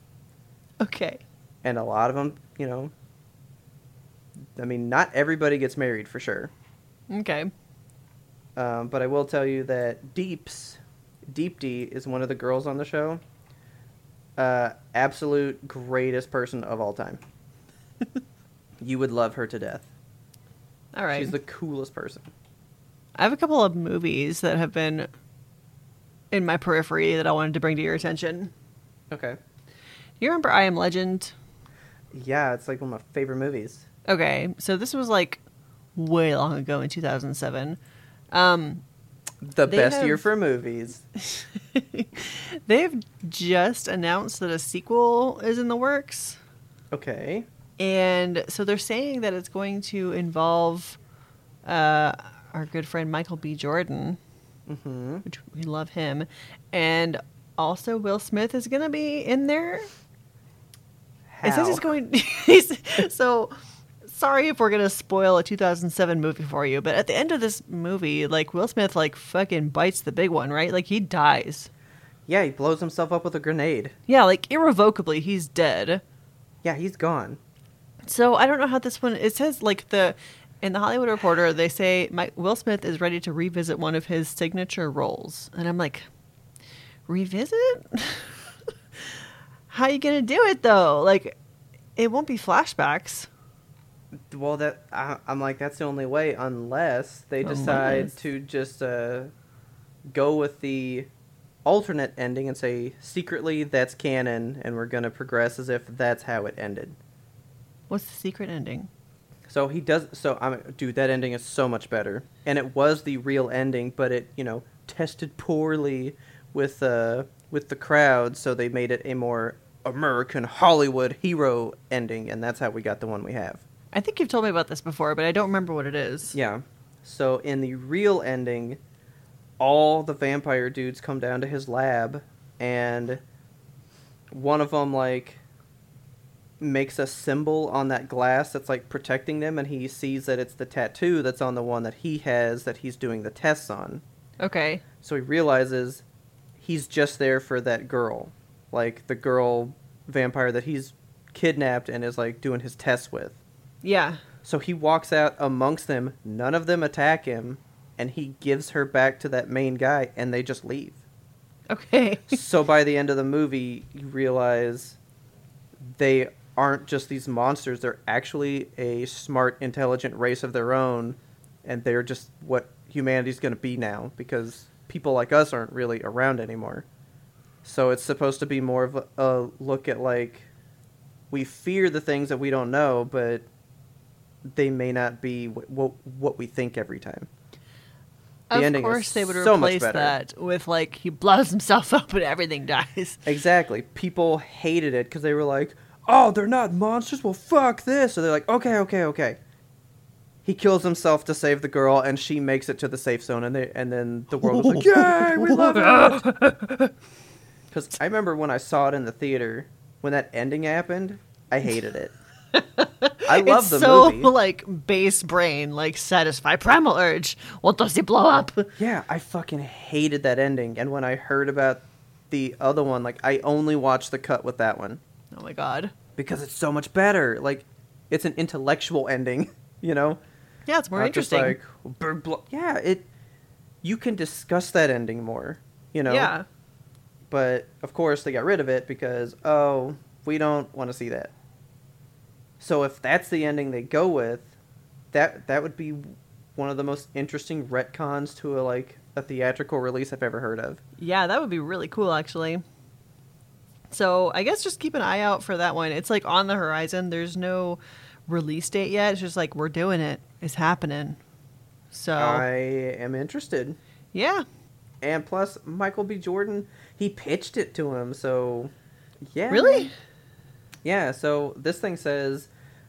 okay. And a lot of them, you know, I mean, not everybody gets married for sure. Okay. Um, but I will tell you that Deeps, Deepti is one of the girls on the show. Uh, absolute greatest person of all time. you would love her to death. All right. She's the coolest person. I have a couple of movies that have been in my periphery that I wanted to bring to your attention. Okay. You remember I Am Legend? Yeah, it's like one of my favorite movies. Okay, so this was like way long ago in 2007. Um, The They best have- year for movies. they've just announced that a sequel is in the works. Okay. And so they're saying that it's going to involve uh, our good friend Michael B. Jordan, Mm-hmm. which we love him. And also Will Smith is going to be in there. It says he's going. He's, so sorry if we're gonna spoil a 2007 movie for you, but at the end of this movie, like Will Smith, like fucking bites the big one, right? Like he dies. Yeah, he blows himself up with a grenade. Yeah, like irrevocably, he's dead. Yeah, he's gone. So I don't know how this one. It says like the in the Hollywood Reporter, they say Mike, Will Smith is ready to revisit one of his signature roles, and I'm like, revisit? how you gonna do it though? Like, it won't be flashbacks. Well, that I, I'm like that's the only way, unless they decide Unless. to just uh, go with the alternate ending and say secretly that's canon and we're going to progress as if that's how it ended. What's the secret ending? So he does so I'm dude that ending is so much better. And it was the real ending, but it, you know, tested poorly with uh with the crowd, so they made it a more American Hollywood hero ending and that's how we got the one we have. I think you've told me about this before, but I don't remember what it is. Yeah. So in the real ending, all the vampire dudes come down to his lab, and one of them like makes a symbol on that glass that's like protecting them, and he sees that it's the tattoo that's on the one that he has that he's doing the tests on. Okay. So he realizes he's just there for that girl, like the girl vampire that he's kidnapped and is like doing his tests with. Yeah. So he walks out amongst them. None of them attack him, and he gives her back to that main guy, and they just leave. Okay. so by the end of the movie, you realize they aren't just these monsters; they're actually a smart, intelligent race of their own, and they're just what humanity's going to be now because people like us aren't really around anymore. So it's supposed to be more of a, a look at like we fear the things that we don't know, but they may not be what what, what we think every time. The of course, they would so replace that with like he blows himself up and everything dies. Exactly. People hated it because they were like, "Oh, they're not monsters. Well, fuck this." So they're like, "Okay, okay, okay." He kills himself to save the girl, and she makes it to the safe zone, and they and then the world was like, "Yay, we love it!" Because I remember when I saw it in the theater, when that ending happened, I hated it. I love it's the so movie. like base brain, like satisfy primal urge. What does he blow up? Yeah, I fucking hated that ending. And when I heard about the other one, like I only watched the cut with that one Oh my god. because it's so much better. Like it's an intellectual ending, you know? Yeah, it's more Not interesting. like "Brr, blah." yeah, it you can discuss that ending more, you know? Yeah. But of course they got rid of it because oh, we don't want to see that. So if that's the ending they go with, that that would be one of the most interesting retcons to a like a theatrical release I've ever heard of. Yeah, that would be really cool actually. So I guess just keep an eye out for that one. It's like on the horizon. There's no release date yet. It's just like we're doing it. It's happening. So I am interested. yeah, And plus, Michael B. Jordan, he pitched it to him, so yeah. really? Yeah, so this thing says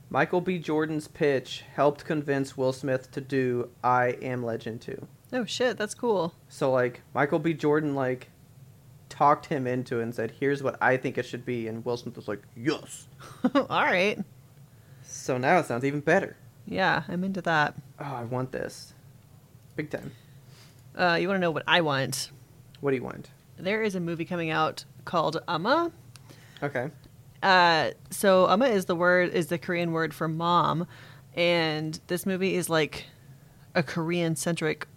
Michael B. Jordan's pitch helped convince Will Smith to do I Am Legend 2. Oh shit, that's cool. So like Michael B. Jordan like talked him into it and said, "Here's what I think it should be," and Will Smith was like, "Yes." All right. So now it sounds even better. Yeah, I'm into that. Oh, I want this, big time. Uh, you want to know what I want? What do you want? There is a movie coming out called Umma. Okay. Uh, so Umma is the word is the Korean word for mom, and this movie is like a Korean centric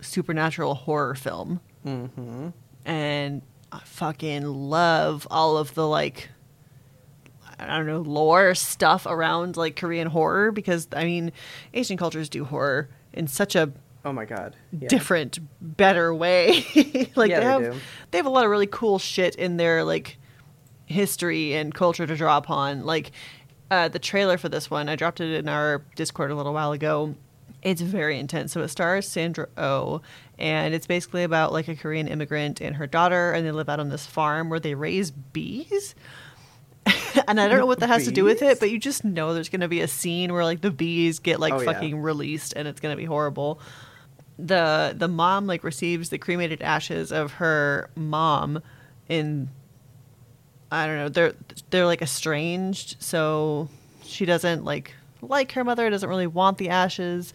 supernatural horror film. Mm-hmm. and I fucking love all of the like I don't know lore stuff around like Korean horror because I mean Asian cultures do horror in such a Oh my god. Yeah. different better way like Yeah, they they have do. they have a lot of really cool shit in their like history and culture to draw upon like uh, the trailer for this one I dropped it in our Discord a little while ago it's very intense so it stars Sandra Oh and it's basically about like a Korean immigrant and her daughter and they live out on this farm where they raise bees and I don't know what that has to do with it, but you just know there's going to be a scene where like the bees get like Oh, yeah. fucking released and it's going to be horrible. The the mom like receives the cremated ashes of her mom in I don't know, they're they're like estranged, so she doesn't like like her mother, doesn't really want the ashes.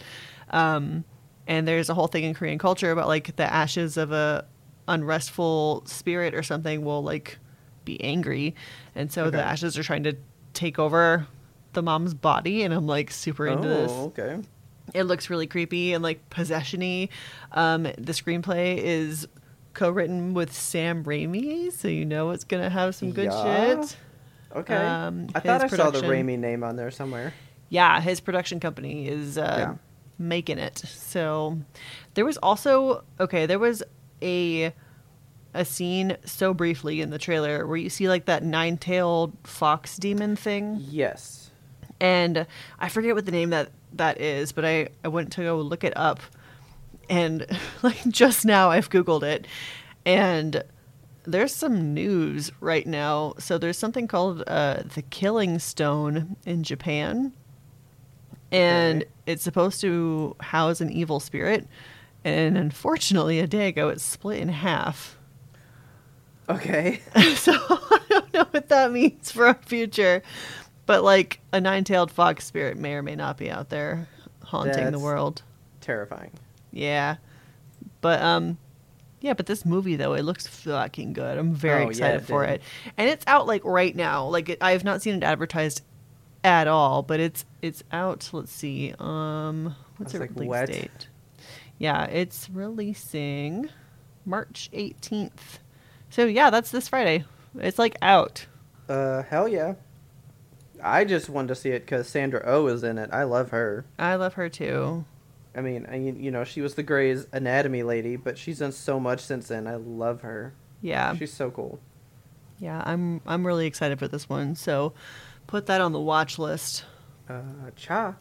Um and there's a whole thing in Korean culture about like the ashes of a unrestful spirit or something will like be angry. And so the ashes are trying to take over the mom's body and I'm like super into this. Oh, okay. It looks really creepy and like possession-y. Um, the screenplay is co-written with Sam Raimi, so you know it's gonna have some good Yeah. shit. Okay. Um, I thought I saw the Raimi name on there somewhere. Yeah, his production company is uh, Yeah. making it. So there was also okay, there was a a scene so briefly in the trailer where you see like that nine-tailed fox demon thing Yes. and I forget what the name that that is, but I I went to go look it up, and like just now I've googled it, and there's some news right now. So there's something called uh, the Killing Stone in Japan, and Okay. it's supposed to house an evil spirit, and unfortunately, a day ago it split in half. Okay. so I don't know what that means for our future. But like a nine-tailed fox spirit may or may not be out there haunting the world. Terrifying. Yeah. But um yeah, but this movie though, it looks fucking good. I'm very Oh, yeah, excited it for did. it. And it's out like right now. Like it, I have not seen it advertised at all, but it's it's out, let's see. Um what's it like release date? Yeah, it's releasing March 18th. So yeah, that's this Friday. It's like out. Uh, hell yeah. I just wanted to see it because Sandra O is in it. I love her. I love her too. I mean, I, you know, she was the Grey's Anatomy lady, but she's done so much since then. I love her. Yeah. She's so cool. Yeah, I'm I'm really excited for this one. So put that on the watch list. Uh, cha.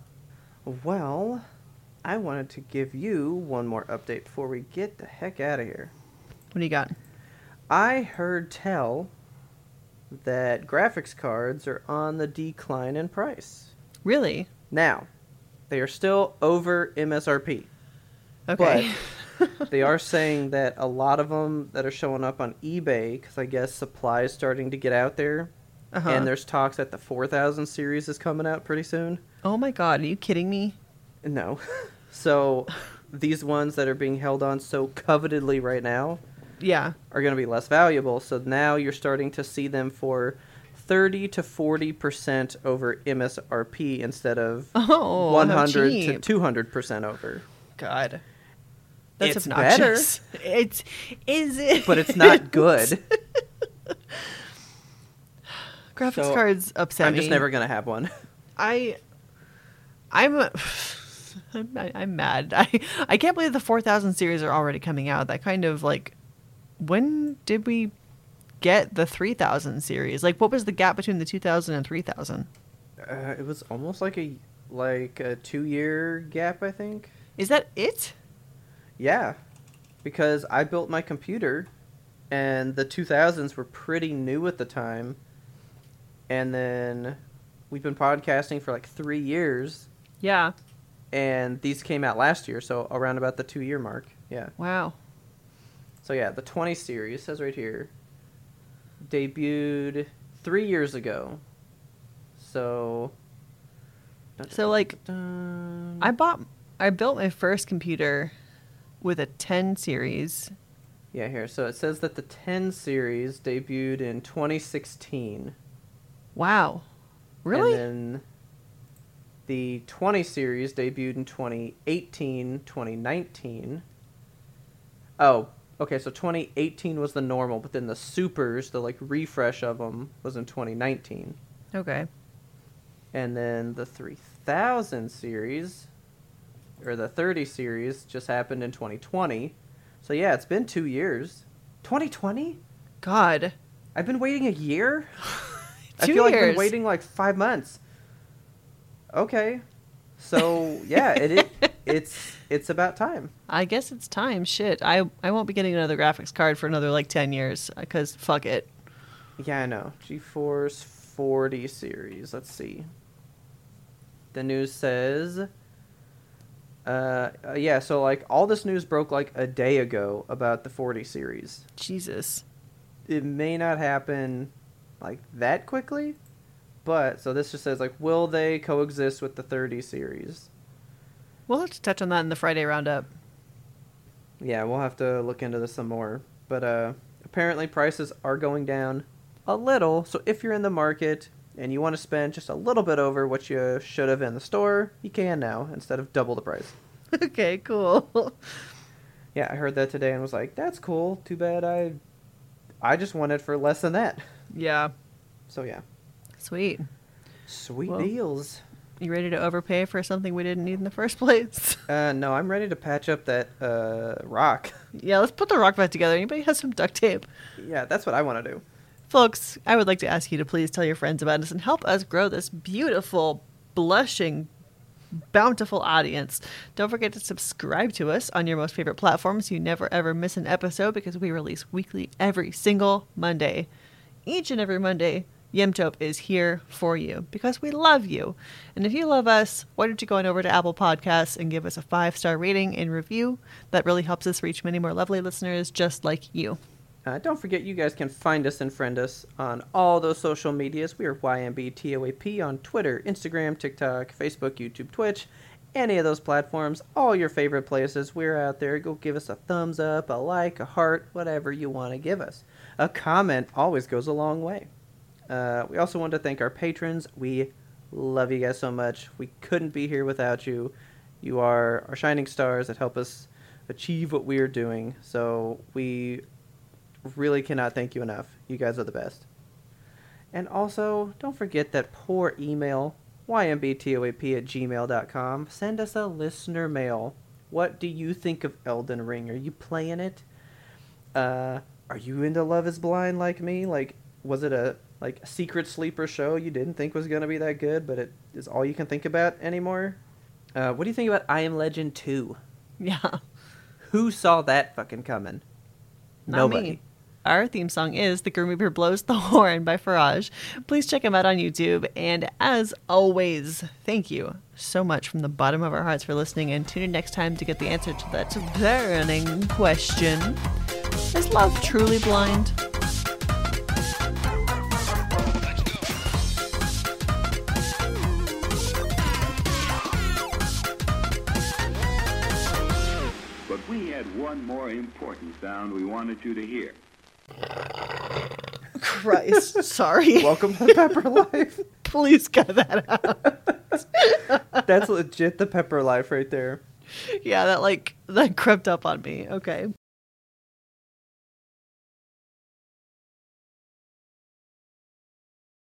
Well, I wanted to give you one more update before we get the heck out of here. What do you got? I heard tell that graphics cards are on the decline in price. Really? Now, they are still over MSRP. Okay. they are saying that a lot of them that are showing up on eBay, because I guess supply is starting to get out there, uh-huh. and there's talks that the 4000 series is coming out pretty soon. Oh my god, are you kidding me? No. so these ones that are being held on so covetedly right now Yeah. are going to be less valuable. So now you're starting to see them for 30 to 40% over MSRP instead of Oh, 100 to 200% over. God. That's It's obnoxious. It's is it But it's not good. graphics So, cards upset I'm just me. never going to have one. I I'm I'm, I'm mad. I I can't believe the 4000 series are already coming out. That kind of like when did we get the 3000 series? Like what was the gap between the 2000 and 3000? Uh, it was almost like a like a 2-year gap, I think. Is that it? Yeah. Because I built my computer and the 2000s were pretty new at the time. And then we've been podcasting for like 3 years Yeah. and these came out last year, so around about the 2 year mark. Yeah. Wow. So yeah, the 20 series says right here debuted 3 years ago. So So, like, I bought I built my first computer with a 10 series. Yeah, here. So it says that the 10 series debuted in 2016. Wow. Really? And then the 20 series debuted in 2018, 2019. Oh, okay, so 2018 was the normal, but then the supers, the like refresh of them, was in 2019. okay. And then the 3000 series, or the 30 series, just happened in 2020. So yeah, it's been two years. 2020? God. I've been waiting a year? I feel like I've been waiting like five months. Okay. So yeah, it, it it's it's about time. I guess it's time. Shit. I I won't be getting another graphics card for another like 10 years cuz fuck it. Yeah, I know. GeForce 40 series. Let's see. The news says uh, uh yeah, so like all this news broke like a day ago about the 40 series. Jesus. It may not happen like that quickly, but so this just says like will they coexist with the 30 series? We'll have to touch on that in the Friday roundup. Yeah, we'll have to look into this some more. But uh, apparently prices are going down a little. So if you're in the market and you want to spend just a little bit over what you should have in the store, you can now instead of double the price. okay, cool. Yeah, I heard that today and was like, "That's cool. Too bad I, I just wanted for less than that." yeah. So yeah, Sweet. sweet Well, deals. You ready to overpay for something we didn't need in the first place? Uh, no, I'm ready to patch up that uh, rock. yeah, let's put the rock back together. Anybody has some duct tape? Yeah, that's what I want to do. Folks, I would like to ask you to please tell your friends about us and help us grow this beautiful, blushing, bountiful audience. Don't forget to subscribe to us on your most favorite platforms so you never ever miss an episode because we release weekly every single Monday. Each and every Monday, Yemtope is here for you because we love you. And if you love us, why don't you go on over to Apple Podcasts and give us a five star rating and review? That really helps us reach many more lovely listeners just like you. Uh, don't forget, you guys can find us and friend us on all those social medias. We are YMBTOAP on Twitter, Instagram, TikTok, Facebook, YouTube, Twitch, any of those platforms. All your favorite places. We're out there. Go give us a thumbs up, a like, a heart, whatever you want to give us. A comment always goes a long way. Uh, we also want to thank our patrons. We love you guys so much. We couldn't be here without you. You are our shining stars that help us achieve what we are doing. So we really cannot thank you enough. You guys are the best. And also, don't forget that poor email, ymbtoap at gmail.com. Send us a listener mail. What do you think of Elden Ring? Are you playing it? Uh, are you into Love is Blind like me? Like, was it a like a secret sleeper show you didn't think was gonna be that good, but it is all you can think about anymore? Uh, what do you think about I Am Legend 2? Yeah. Who saw that fucking coming? Not Nobody. me. Our theme song is The Grim Reaper Blows the Horn by Firage. Please check him out on YouTube. And as always, thank you so much from the bottom of our hearts for listening and tune in next time to get the answer to that burning question. Is love truly blind? More important sound we wanted you to hear. Christ. Sorry. Welcome to Pepper Life. Please cut that out. That's legit the Pepper Life right there. Yeah, that like that crept up on me. Okay.